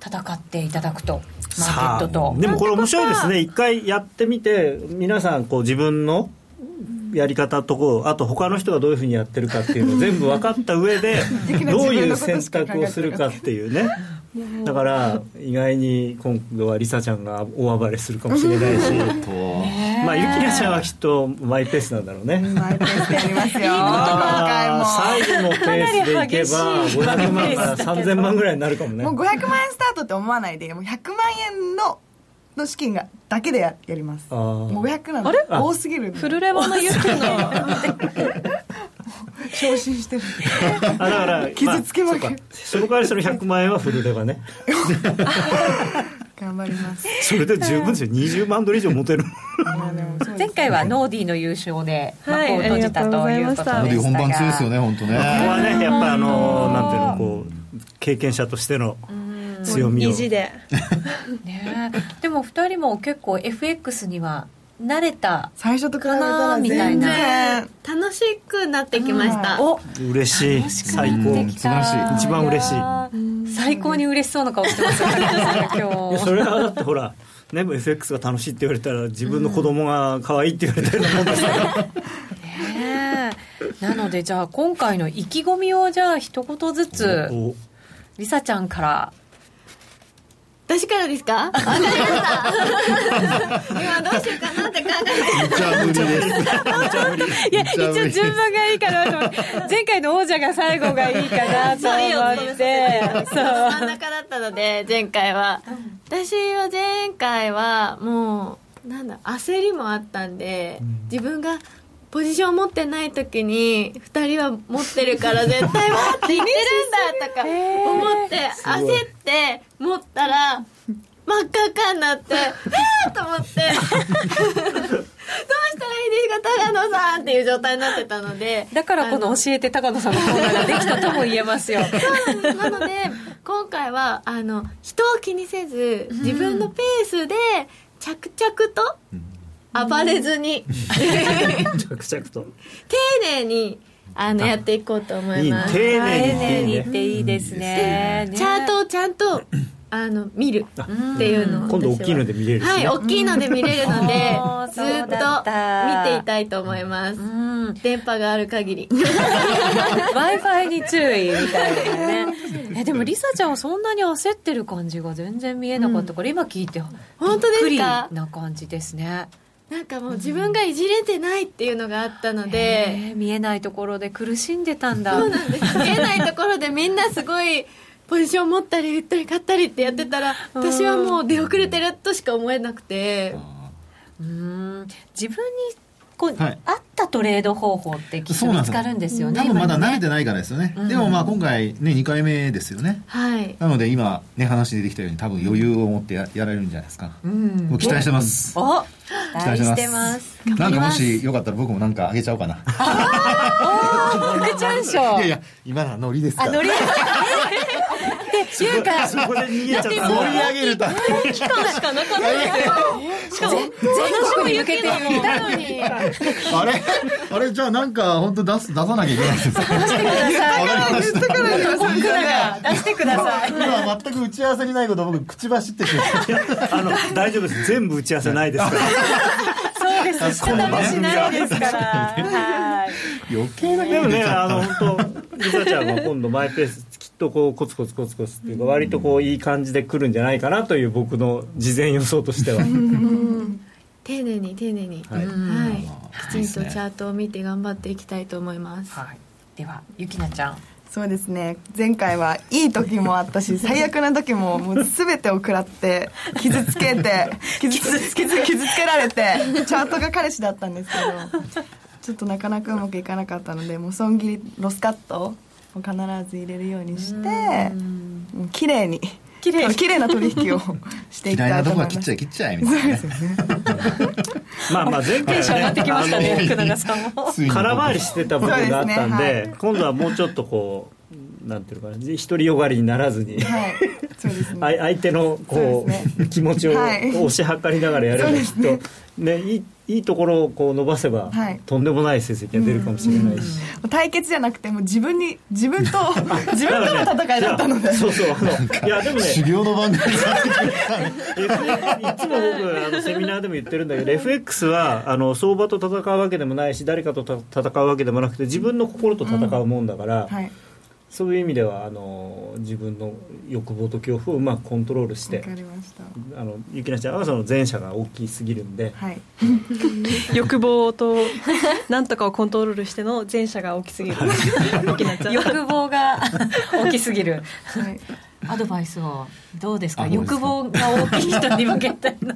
戦っていただくと。マーケットと。でもこれ面白いですね。一回やってみて皆さんこう自分のやり方とこうあと他の人がどういうふうにやってるかっていうのを (laughs) 全部分かった上で (laughs) どういう選択をするかっていうね。だから意外に今度はリサちゃんが大暴れするかもしれないし。(laughs) とまあゆきなちゃんはきっとマイペースなんだろうね。マイペースでやりますよ。今あー最後のペースでいけばかなり激しい500万からマイペースだけど。3000万ぐらいになるかもね。回ももう500万円スタートって思わないでもう100万円のの資金がだけでややります。もう500なんで多すぎるフルレバのユキの (laughs) 昇進してる。(laughs) あだから傷つけまくあそうか。その代わりその100万円はフルレバね。(laughs) 頑張ります。それで十分ですよ。20万ドル以上持てる。前回はノーディーの優勝ではい幕を閉じたということでしたが、ありがとうございました本番強いですよね本当ここはねねやっぱりあのなんていうのこう経験者としての強みを。意地で。(laughs) ねえ。でも2人も結構 FX には慣れた最初と比べたらみたい全な然。楽しくなってきました、お。嬉しい。最高うん素晴らしい一番嬉しい。最高に嬉しそうな顔してます今日。それはだってほらね FX が楽しいって言われたら自分の子供が可愛いって言われたようなもんですからねえ。なのでじゃあ今回の意気込みをじゃあ一言ずつお。りさちゃんから私からですか？わかりました今どうしようかなって考えて。いや一応順番がいいかなと思って。前回の王者が最後がいいかなと思って。そう。真ん中だったので前回は。私は前回はもうなんだ焦りもあったんで自分がポジション持ってない時に2人は持ってるから (laughs) 絶対わーって言ってるんだとか思って焦って持ったら真っ赤っかになって (laughs) えーと思って。どうしたらいいですか高野さんっていう状態になってたのでだからこの教えて高野さんのコーナーができたとも言えますよ。なので今回はあの人を気にせず自分のペースで着々と暴れずに。着々と。丁寧にあのやっていこうと思います。丁寧に丁寧にっていいですね。チャートをちゃんとあの見るっていうのを今度大きいのでで見れるしね。はい大きいので見れるので (laughs) ずっと見ていたいと思います。うん。電波がある限り。W i f i に注意みたいなね。(laughs) えでもりさちゃんはそんなに焦ってる感じが全然見えなかったから、今聞いて本当ですか？びっくりな感じですねなんかもう自分がいじれてないっていうのがあったので、えー見えないところで苦しんでたんだ。そうなんです。(laughs) 見えないところでみんなすごいポジション持ったり売ったり買ったりってやってたら私はもう出遅れてるとしか思えなくて。うーん。自分にこう、はい。合ったトレード方法ってきっと見つかるんですよね多分まだ慣れてないからですよね、でもまあ今回ね2回目ですよね。はい。なので今ね話出てきたように多分余裕を持ってややられるんじゃないですか、もう期待してます。お期待してまます。す。なんかもしよかったら僕もなんかあげちゃおうかな。福ちゃん賞いやいや今のはノリですからあノリでいうか。そこで逃げちゃった盛り上げるためにしかなかったしかも全国に向けて言ったのにあれ？あれじゃあなんか本当出す出さなきゃいけないです出してください。出してください今全く打ち合わせにないことを僕口走ってあの大丈夫です。全部打ち合わせないですから。そうです。仕方もしないですから。はい。余計なでもねあの本当リサちゃんは今度マイペースとこうコツコツコツコツっていうか割とこういい感じで来るんじゃないかなという僕の事前予想としては。丁寧に丁寧に。ははい。い、きちんとチャートを見て頑張っていきたいと思います。はい。ではゆきなちゃん。そうですね。前回はいい時もあったし最悪な時ももう全てを食らって傷つけて (laughs) 傷つ傷傷つけられてチャートが彼氏だったんですけどちょっとなかなかうまくいかなかったのでもう損切りロスカットを必ず入れるようにして綺麗に。綺麗。(laughs) 綺麗な取引を (laughs) していきたいと思います。切っちゃい切っちゃいみたいな、ね、まあまあ前回はね空回りしてた部分があったんで、はい、今度はもうちょっとこうなんていうかな独りよがりにならずに、はい。そうですね、相手のこう、ね、気持ちを押し量りながらやればきっと、ね、いいいいところをこう伸ばせば、はい、とんでもない成績が出るかもしれないし、うん、対決じゃなくても自分に自分と (laughs) 自分との戦いだったので、ね、そうそうあのいやでもね修行の番組いつも僕あのセミナーでも言ってるんだけど FX はあの相場と戦うわけでもないし誰かと戦うわけでもなくて自分の心と戦うもんだから、うんはいそういう意味ではあの自分の欲望と恐怖をうまくコントロールしてあのゆきなちゃんはその前者が大きすぎるんで、はい、(laughs) 欲望となんとかをコントロールしての前者が大きすぎる。(laughs) 欲望が (laughs) 大きすぎる、はい、アドバイスをどうですか？欲望が大きい人に向けての。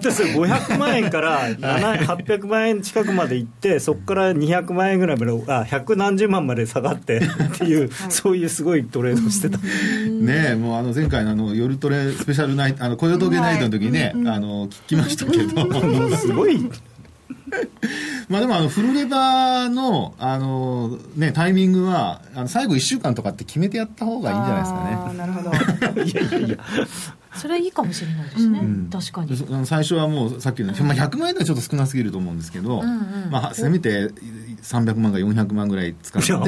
でそれ500万円から800万円近くまでいってそこから200万円ぐらいまであ百何十万まで下がってっていう、はい、そういうすごいトレードしてた。ねもうあの前回のあの夜トレスペシャルナイトあの雇用統計ナイトの時にね、はい、あの聞きましたけど。(laughs) すごいまあでもあのフルレバーのあの、ね、タイミングはあの最後1週間とかって決めてやった方がいいんじゃないですかね。なるほど (laughs) いやいやいやそれはいいかもしれないですね、うん、確かに。最初はもうさっきの、まあ、100万円ではちょっと少なすぎると思うんですけど、うんうん、まあ、せめて300万か400万ぐらい使って。も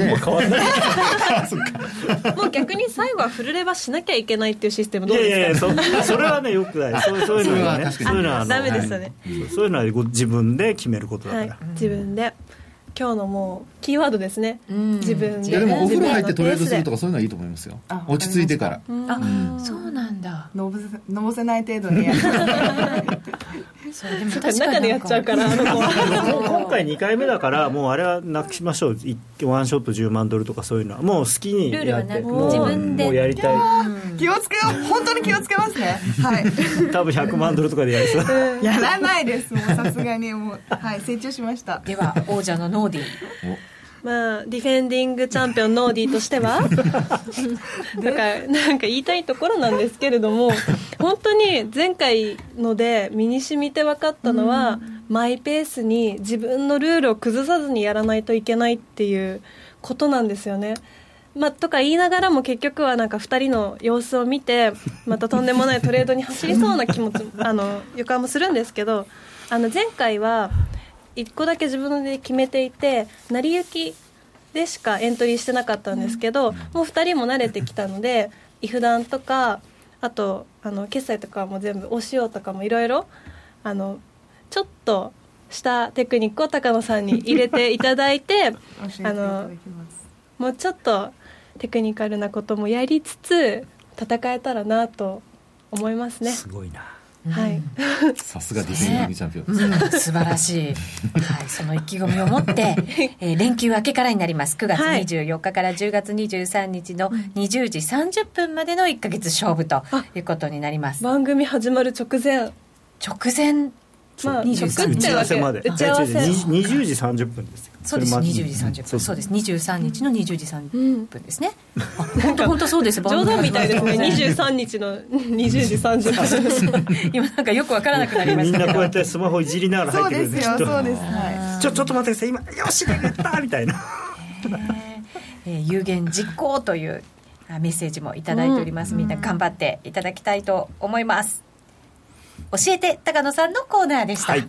う逆に最後はフルレバしなきゃいけないっていうシステムどうですか？いやいやそそれはねよくない。そうそういうのはねそういうのはダメですよね、そういうのは自分で決めることだから、はい、自分で今日のもうキーワードですね、うん、自分でいやでもお風呂入ってトレードするとかそういうのはいいと思いますよ。落ち着いてから。あ、そうなんだ。のぼせのぼせない程度にやる。(laughs) それでも中でやっちゃうからあの子。今回2回目だからもうあれはなくしましょう。ワンショット10万ドルとかそういうのはもう好きにやって自分で。もうやりたい。気をつけよう。本当に気をつけますね。はい。多分100万ドルとかでやりそう。(laughs) やらないです。もうさすがに。もうはい成長しました。では王者のノーディー。まあ、ディフェンディングチャンピオンノーディーとしては？(laughs) なんかなんか言いたいところなんですけれども本当に前回ので身に染みて分かったのは、マイペースに自分のルールを崩さずにやらないといけないっていうことなんですよね。まあ、とか言いながらも結局はなんか2人の様子を見てまたとんでもないトレードに走りそうな気持ちあの予感もするんですけどあの前回は1個だけ自分で決めていて成り行きでしかエントリーしてなかったんですけど、もう2人も慣れてきたのでイフダンとかあとあの決済とかも全部お塩とかもいろいろあのちょっとしたテクニックを高野さんに入れていただいて (laughs) あのもうちょっとテクニカルなこともやりつつ戦えたらなと思いますね。すごいなはい、(laughs) さすがディフェンディングチャンピオン、ね。うん、素晴らしい、はい、その意気込みを持って、(laughs) えー、連休明けからになります。9月24日から10月23日の20時30分までの1か月勝負ということになります。番組始まる直前。直前？まあ、23打ち合わせまで。打ち合わせ20時30分ですよそうです。20時30分。そうです。23日の20時30分ですね、本当本当そうです。(laughs) 冗談みたいですね。23日の20時30分。(laughs) 今なんかよくわからなくなりましたみんなこうやってスマホいじりながら入ってるんですよそうです。はい。ちょちょっと待ってください。今よしで言ったみたいな。え。ー、有言実行というメッセージも頂いております、みんな頑張っていただきたいと思います。教えて高野さんのコーナーでした、はい、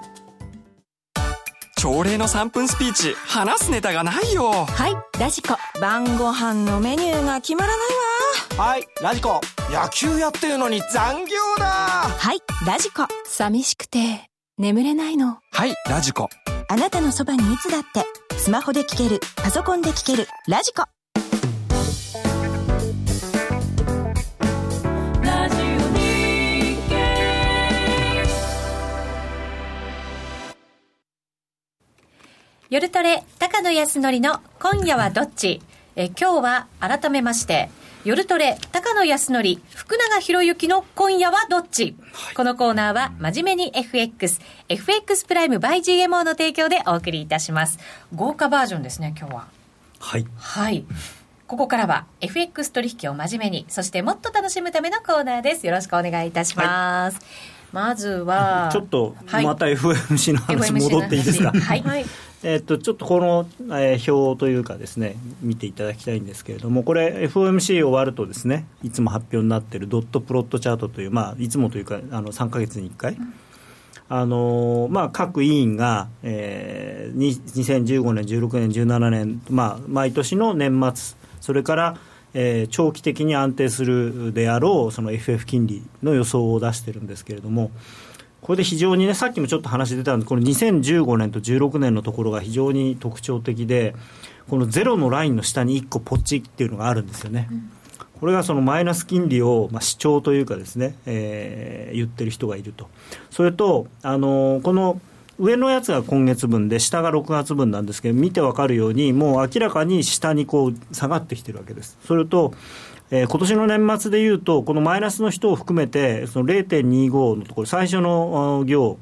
朝礼の3分スピーチ話すネタがないよはいラジコ晩ご飯のメニューが決まらないわはいラジコ野球やってるのに残業だはいラジコ寂しくて眠れないのはいラジコあなたのそばにいつだってスマホで聞けるパソコンで聞けるラジコ夜トレ高野康則の今夜はどっち？え今日は改めまして夜トレ高野康則福永博之の今夜はどっち、はい、このコーナーは真面目に FX FX プライム by GMO の提供でお送りいたします。豪華バージョンですね今日は。はい。はい。ここからは FX 取引を真面目にそしてもっと楽しむためのコーナーです。よろしくお願いいたします、はい。まずは (laughs) ちょっとまた FMC の話。戻っていいですか、はい、はいえっと、ちょっとこの、えー、表というかですね見ていただきたいんですけれどもこれ FOMC 終わるとですねいつも発表になっているドットプロットチャートという、まあ、いつもというかあの3か月に1回、あのまあ、各委員が、えー、2015年、16年、17年、まあ、毎年の年末それからえー、長期的に安定するであろうその FF 金利の予想を出してるんですけれども、これで非常にね、さっきもちょっと話出たんですこの2015年と16年のところが非常に特徴的で、このゼロのラインの下に1個ポチっていうのがあるんですよね。これがそのマイナス金利を、まあ、主張というかですね、えー、言ってる人がいると。それと、あのー、この上のやつが今月分で、下が6月分なんですけど、見てわかるように、もう明らかに下にこう下がってきてるわけです。それと、えー、今年の年末でいうと、このマイナスの人を含めて、その0.25のところ、最初の行、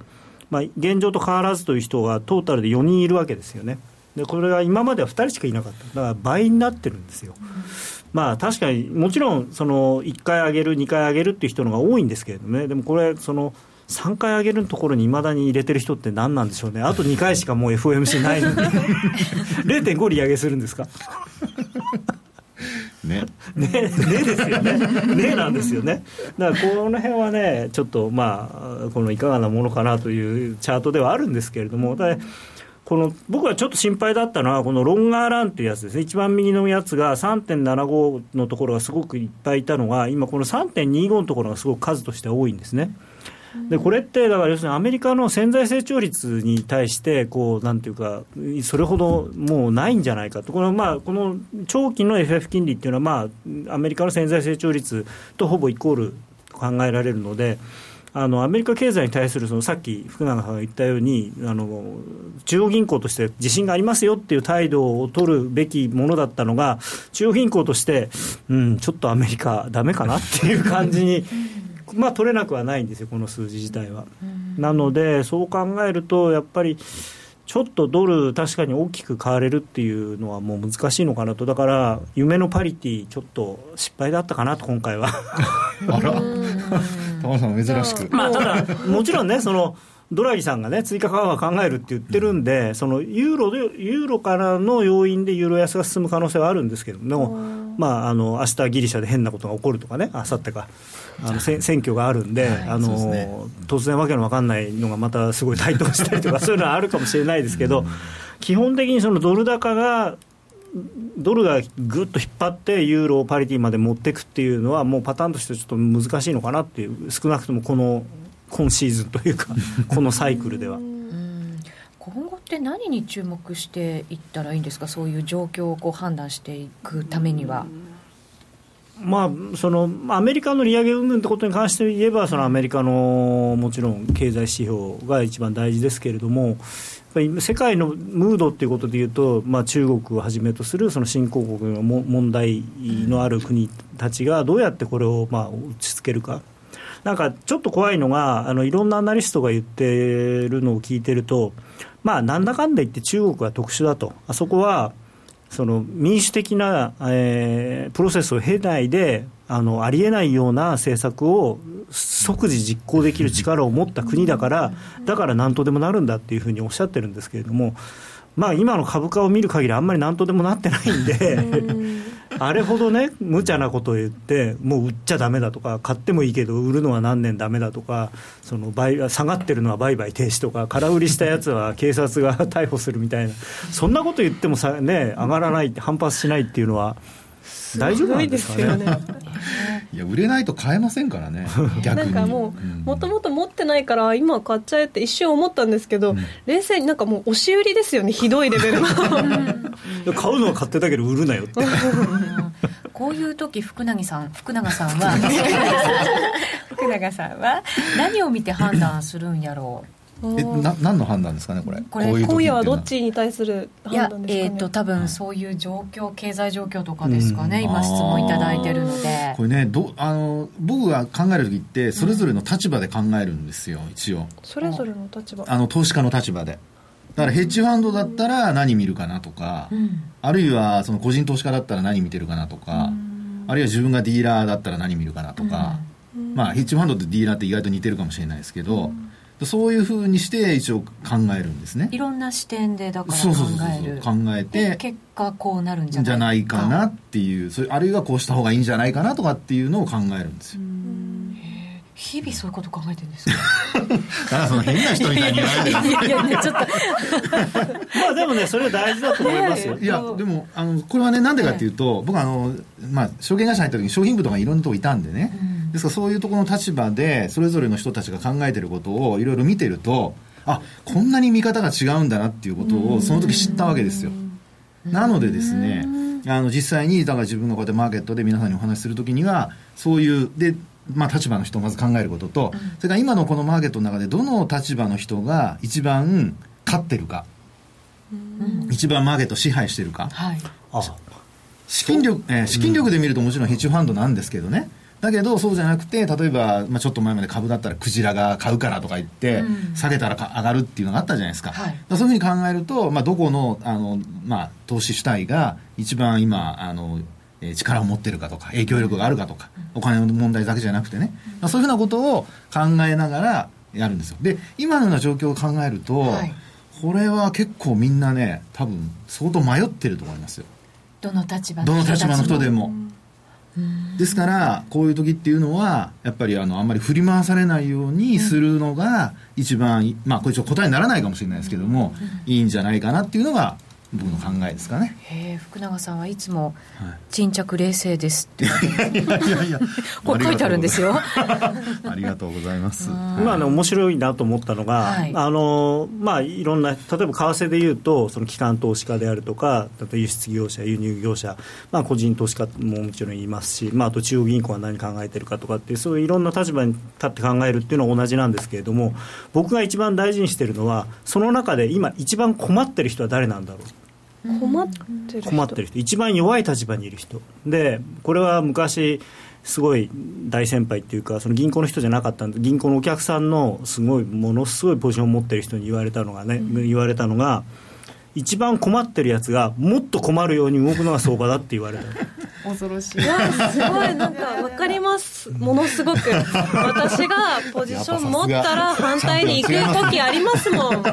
まあ、現状と変わらずという人がトータルで4人いるわけですよね。でこれが今までは2人しかいなかった、だから倍になってるんですよ。まあ確かにもちろんその1回上げる、2回上げるっていう人のが多いんですけれどもね、でもこれ、その3回上げるところにいまだに入れてる人って何なんでしょうね、あと2回しかもう FOMC ないのに、(laughs) 0.5利上げするんですか？ね。ね、ねですよね。ねなんですよね。だからこの辺はね、ちょっとまあ、このいかがなものかなというチャートではあるんですけれどもだ、この僕はちょっと心配だったのは、このロンガーランというやつですね、一番右のやつが3.75のところがすごくいっぱいいたのが、今、この3.25のところがすごく数として多いんですね。でこれって、だから要するにアメリカの潜在成長率に対して、こうなんていうか、それほどもうないんじゃないかと、この,、まあ、この長期の FF 金利っていうのは、まあ、アメリカの潜在成長率とほぼイコール考えられるので。あのアメリカ経済に対するそのさっき福永さんが言ったようにあの中央銀行として自信がありますよっていう態度を取るべきものだったのが中央銀行として、うん、ちょっとアメリカだめかなっていう感じにまあ、取れなくはないんですよ、この数字自体は。なので、そう考えると、やっぱり、ちょっとドル、確かに大きく買われるっていうのはもう難しいのかなと、だから、夢のパリティ、ちょっと失敗だったかなと、今回は。あら、高野さん、珍しく。まあ、ただ、もちろんね、そのドラギさんがね、追加緩和考えるって言ってるんで、そのユーロでユーロからの要因でユーロ安が進む可能性はあるんですけども、まあ、あの明日ギリシャで変なことが起こるとかね、あさってか。あの選挙があるんで、はい、あの、ね、突然わけのわかんないのがまたすごい台頭したりとか、(laughs) そういうのはあるかもしれないですけど、基本的にそのドル高が、ドルがぐっと引っ張って、ユーロをパリティまで持っていくっていうのは、もうパターンとしてちょっと難しいのかなっていう、少なくともこの今シーズンというか、(laughs) このサイクルでは。今後って何に注目していったらいいんですか、そういう状況をこう判断していくためには。まあ、そのアメリカの利上げ云々ってことに関して言えば、そのアメリカのもちろん経済指標が一番大事ですけれども、世界のムードっていうことでいうと、まあ、中国をはじめとするその新興国の問題のある国たちがどうやってこれをまあ落ち着けるか。なんかちょっと怖いのがあのいろんなアナリストが言ってるのを聞いてると、まあ、なんだかんだ言って中国は特殊だと、あそこはその民主的な、えー、プロセスを経ないであのありえないような政策を即時実行できる力を持った国だからだから何とでもなるんだっていうふうにおっしゃってるんですけれども、まあ、今の株価を見る限りあんまり何とでもなってないんであれほどね、無茶なことを言って、もう売っちゃだめだとか、買ってもいいけど、売るのは何年だめだとか、その下がってるのは売買停止とか、空売りしたやつは (laughs) 警察が逮捕するみたいな、そんなこと言ってもさ、ね、上がらない、反発しないっていうのは、大丈夫なんですかね。いや売れないと買えませんからね。(laughs) 逆に。なんかもうもともと持ってないから今買っちゃえって一瞬思ったんですけど、うん、冷静になんかもう押し売りですよねひどいレベルの (laughs) 買うのは買ってたけど売るなよって。こういう時福永さん福永さんは福永さんは何を見て判断するんやろう？えな何の判断ですかねこれ？これ今夜はどっちに対する判断ですか、ね、えーと、多分そういう状況経済状況とかですかね、今質問いただいてるので。これねどあの僕が考える時ってそれぞれの立場で考えるんですよ、一応。それぞれの立場。あの投資家の立場で。だからヘッジファンドだったら何見るかなとか、うん、あるいはその個人投資家だったら何見てるかなとか、うん、あるいは自分がディーラーだったら何見るかなとか、うん、まあヘッジファンドとディーラーって意外と似てるかもしれないですけど、そういうふうにして一応考えるんですね。いろんな視点でだから考える。考えて結果こうなるんじゃないか。なっていう。それあるいはこうした方がいいんじゃないかなとかっていうのを考えるんですよ。日々そういうこと考えてるんですか？(laughs) だからその変な人みたいに言わない。でいやいちょっと。(laughs) まあでもねそれは大事だと思いますよ。いやでもあのこれはねなんでかっていうと、僕あのまあ証券会社入った時に商品部とかいろんなとこいたんでね、うんですからそういうところの立場でそれぞれの人たちが考えてることをいろいろ見てるとあこんなに見方が違うんだなっていうことをその時知ったわけですよ。なのでですねあの実際にだから自分がこうやってマーケットで皆さんにお話しするときにはそういうでまあ、立場の人をまず考えることと、それから今のこのマーケットの中でどの立場の人が一番勝ってるか、一番マーケットを支配してるか、はい、資金力、えー、資金力で見るともちろんヘッジファンドなんですけどね、だけどそうじゃなくて例えば、まあ、ちょっと前まで株だったらクジラが買うからとか言って、うん、下げたら上がるっていうのがあったじゃないですか、はい、そういうふうに考えると、まあ、どこのあの、まあ、投資主体が一番今あの力を持ってるかとか影響力があるかとか、お金の問題だけじゃなくてね、まあ、そういうふうなことを考えながらやるんですよ。で今のような状況を考えると、はい、これは結構みんなね多分相当迷ってると思いますよ。どの立場の人どの立場の人でも。ですからこういう時っていうのはやっぱりあのあんまり振り回されないようにするのが一番、まあこれちょっと答えにならないかもしれないですけども、いいんじゃないかなっていうのが僕の考えですかね。へ福永さんはいつも沈着冷静ですって。いやいやいや (laughs) これ書いてあるんですよ。(laughs) ありがとうございます。まあね面白いなと思ったのが、はい、あのまあいろんな例えば為替でいうとその機関投資家であるとか、例えば輸出業者輸入業者、まあ個人投資家ももちろんいますし、まああと中央銀行は何考えてるかとかっていうそういういろんな立場に立って考えるっていうのは同じなんですけれども、僕が一番大事にしているのはその中で今一番困ってる人は誰なんだろう。困ってる人。困ってる人。一番弱い立場にいる人。でこれは昔すごい大先輩っていうかその銀行の人じゃなかったんで銀行のお客さんのすごいものすごいポジションを持ってる人に言われたのがね、うん、言われたのが一番困ってるやつがもっと困るように動くのが相場だって言われた。恐ろしい。いやすごいなんか分かります。ものすごく。私がポジション持ったら反対に行く時ありますもん。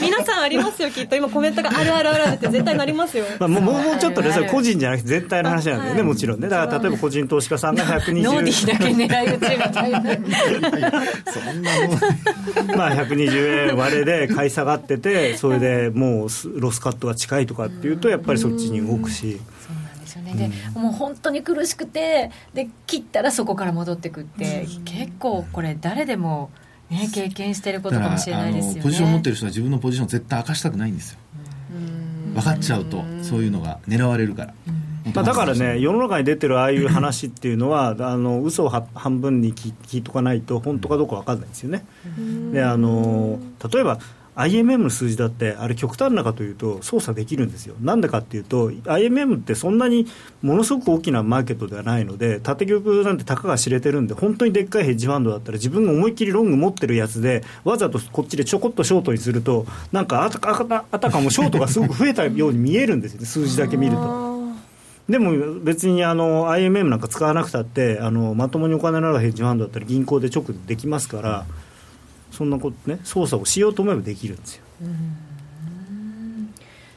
皆さんありますよきっと。今コメントがあるあるあるって絶対なりますよ、まあ、もうもうちょっとねそれ個人じゃなくて絶対の話なんだよねもちろんね。だから例えば個人投資家さんが120ノーディーだけ狙い撃ちみたいな。そんなもんまあ120円割れで買い下がっててそれでもうロスカットが近いとかっていうとやっぱりそっちに動くし、よね、で、うん、もう本当に苦しくてで切ったらそこから戻ってくって、うん、結構これ誰でも、ね、経験してることかもしれないですよね。ポジション持ってる人は自分のポジション絶対明かしたくないんですよ。分かっちゃうとそういうのが狙われるから。まあ、だからね、世の中に出てるああいう話っていうのは、(laughs) あの嘘を半分に聞いとかないと、本当かどうか分かんないですよね。であの例えば IMM の数字だってあれ極端なかというと操作できるんですよなんでかっていうと IMM ってそんなにものすごく大きなマーケットではないので縦玉なんてたかが知れてるんで本当にでっかいヘッジファンドだったら自分が思いっきりロング持ってるやつでわざとこっちでちょこっとショートにするとなんかあたかあたかもショートがすごく増えたように見えるんですよね数字だけ見ると。でも別にあの IMM なんか使わなくたってあのまともにお金のあるヘッジファンドだったら銀行で直でできますから。そんなことね操作をしようと思えばできるんですよ。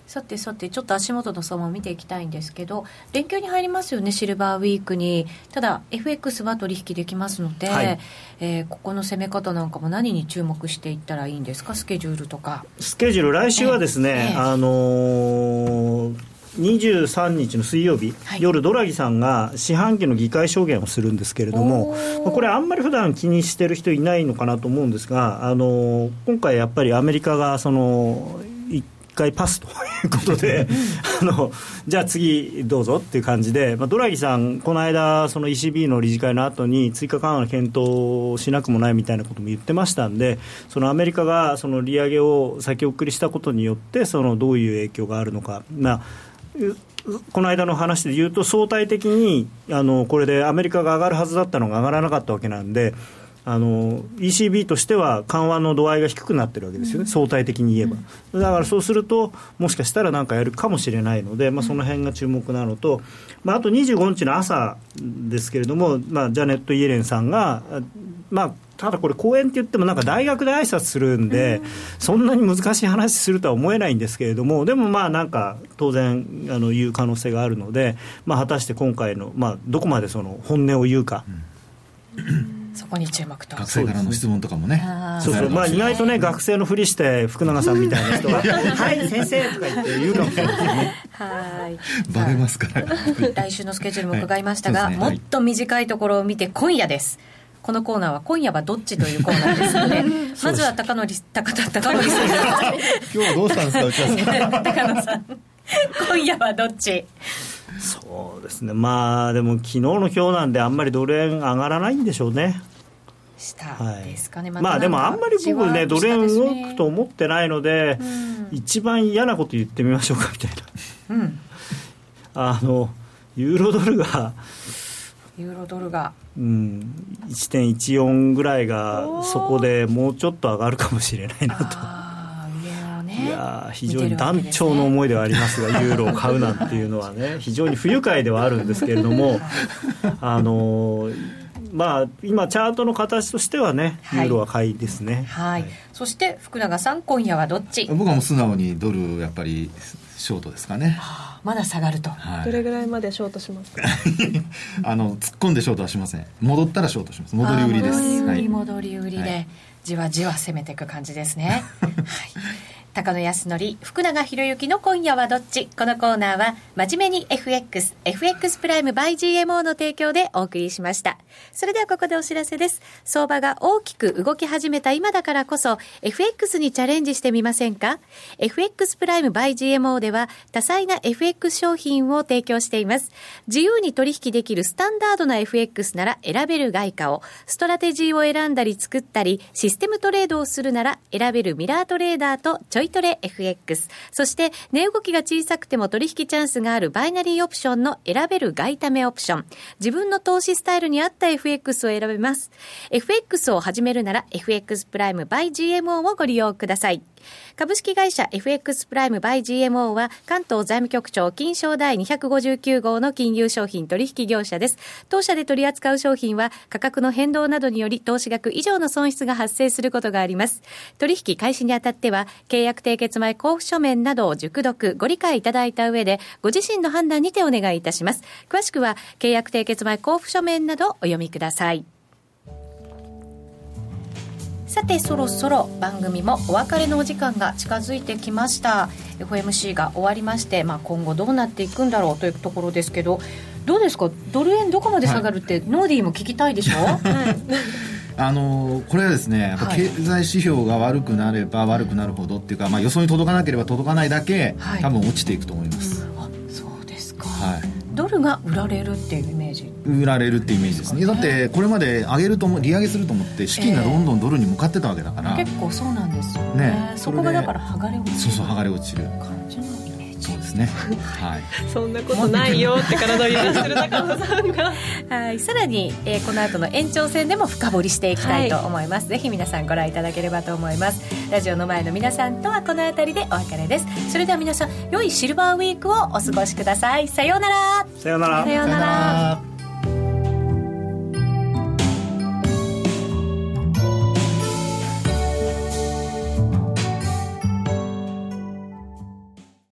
さてさてちょっと足元の相場を見ていきたいんですけど連休に入りますよねシルバーウィークに。ただ FX は取引できますので、はい、えー、ここの攻め方なんかも何に注目していったらいいんですか？スケジュールとか。スケジュール来週はですね、えー、あのー23日の水曜日、はい、夜ドラギさんが四半期の議会証言をするんですけれどもこれあんまり普段気にしてる人いないのかなと思うんですがあの今回やっぱりアメリカがその回パスと (laughs) いうことであのじゃあ次どうぞっていう感じで、まあ、ドラギさん、この間、その ECB の理事会の後に追加緩和の検討をしなくもないみたいなことも言ってましたんで、そのアメリカがその利上げを先送りしたことによって、そのどういう影響があるのか。まあこの間の話で言うと相対的にあのこれでアメリカが上がるはずだったのが上がらなかったわけなんであの ECB としては緩和の度合いが低くなってるわけですよね、相対的に言えば、だからそうすると、もしかしたら何かやるかもしれないので、まあ、その辺が注目なのと、まあ、あと25日の朝ですけれども、まあ、ジャネット・イエレンさんが、まあ、ただこれ、講演って言っても、なんか大学で挨拶するんで、そんなに難しい話するとは思えないんですけれども、でもまあなんか、当然あの言う可能性があるので、まあ、果たして今回の、まあ、どこまでその本音を言うか。うん。そこに注目と。学生からの質問とかもね。そうそう。まあ意外とね学生のふりして福永さんみたいな人が「はい先生」とか言って言うかもしれない。ねはい。バレますから。来週のスケジュールも伺いましたが、はい。ね、もっと短いところを見て今夜ですこのコーナーは今夜はどっちというコーナーですので (laughs) まずは高野高田高野さん今日はどうしたんですか内田さん高野さん。今夜はどっち？そうですね。まあでも昨日の今日なんであんまりドル円上がらないんでしょうね。したですかね、はい、まあでもあんまり僕ね。ドル円動くと思ってないので、うん、一番嫌なこと言ってみましょうかみたいな、うん、あのユーロドルがユーロドルが、うん、1.14ぐらいがそこでもうちょっと上がるかもしれないなと。いや非常に断腸の思いではありますが、ユーロを買うなんていうのはね、(laughs) 非常に不愉快ではあるんですけれども、あのまあ、今、チャートの形としてはね、ユーロは買いですね、はい、はい、そして福永さん、今夜はどっち？僕はもう素直にドル、やっぱりショートですかね、はあ、まだ下がると、はい、どれぐらいまでショートしますか？(laughs) あの突っ込んでショートはしません、戻ったらショートします、戻り売りです。戻り売り、戻り売りで、じわじわ攻めていく感じですね。(laughs) はい高野康則福永博之の今夜はどっち？このコーナーは真面目に FX FX プライム by GMO の提供でお送りしました。それではここでお知らせです。相場が大きく動き始めた今だからこそ FX にチャレンジしてみませんか？FX プライム by GMO では多彩な FX 商品を提供しています。自由に取引できるスタンダードな FX なら選べる外貨をストラテジーを選んだり作ったりシステムトレードをするなら選べるミラートレーダーとちょいトレ FX。そして、値動きが小さくても取引チャンスがあるバイナリーオプションの選べる外為オプション。自分の投資スタイルに合った FX を選べます。FX を始めるなら FX プライム by GMO をご利用ください。株式会社 FX プライムバイ GMO は関東財務局長金賞第259号の金融商品取引業者です。当社で取り扱う商品は価格の変動などにより投資額以上の損失が発生することがあります。取引開始にあたっては契約締結前交付書面などを熟読、ご理解いただいた上でご自身の判断にてお願いいたします。詳しくは契約締結前交付書面などお読みください。さてそろそろ番組もお別れのお時間が近づいてきました。FMC が終わりまして、まあ、今後どうなっていくんだろうというところですけどどうですか？ドル円どこまで下がるって、はい、ノーディーも聞きたいでしょ、はい (laughs) あのこれはですね経済指標が悪くなれば悪くなるほどっていうか、まあ、予想に届かなければ届かないだけ、はい、多分落ちていくと思います、あそうですか、はい。ドルが売られるっていうイメージ。売られるっていうイメージですね。だってこれまで上げると利上げすると思って資金がどんどんドルに向かってたわけだから、えー、結構そうなんですよね。ね。そこがだから剥がれ落ちるそうそう剥がれ落ちる。感じのそうですね。はい。そんなことないよって体を揺らしてる中野さんが。(laughs) はい。さらに、えー、この後の延長戦でも深掘りしていきたいと思います。はい、ぜひ皆さんご覧いただければと思います。ラジオの前の皆さんとはこの辺りでお別れです。それでは皆さん、良いシルバーウィークをお過ごしください。さようなら。さようなら。さようなら。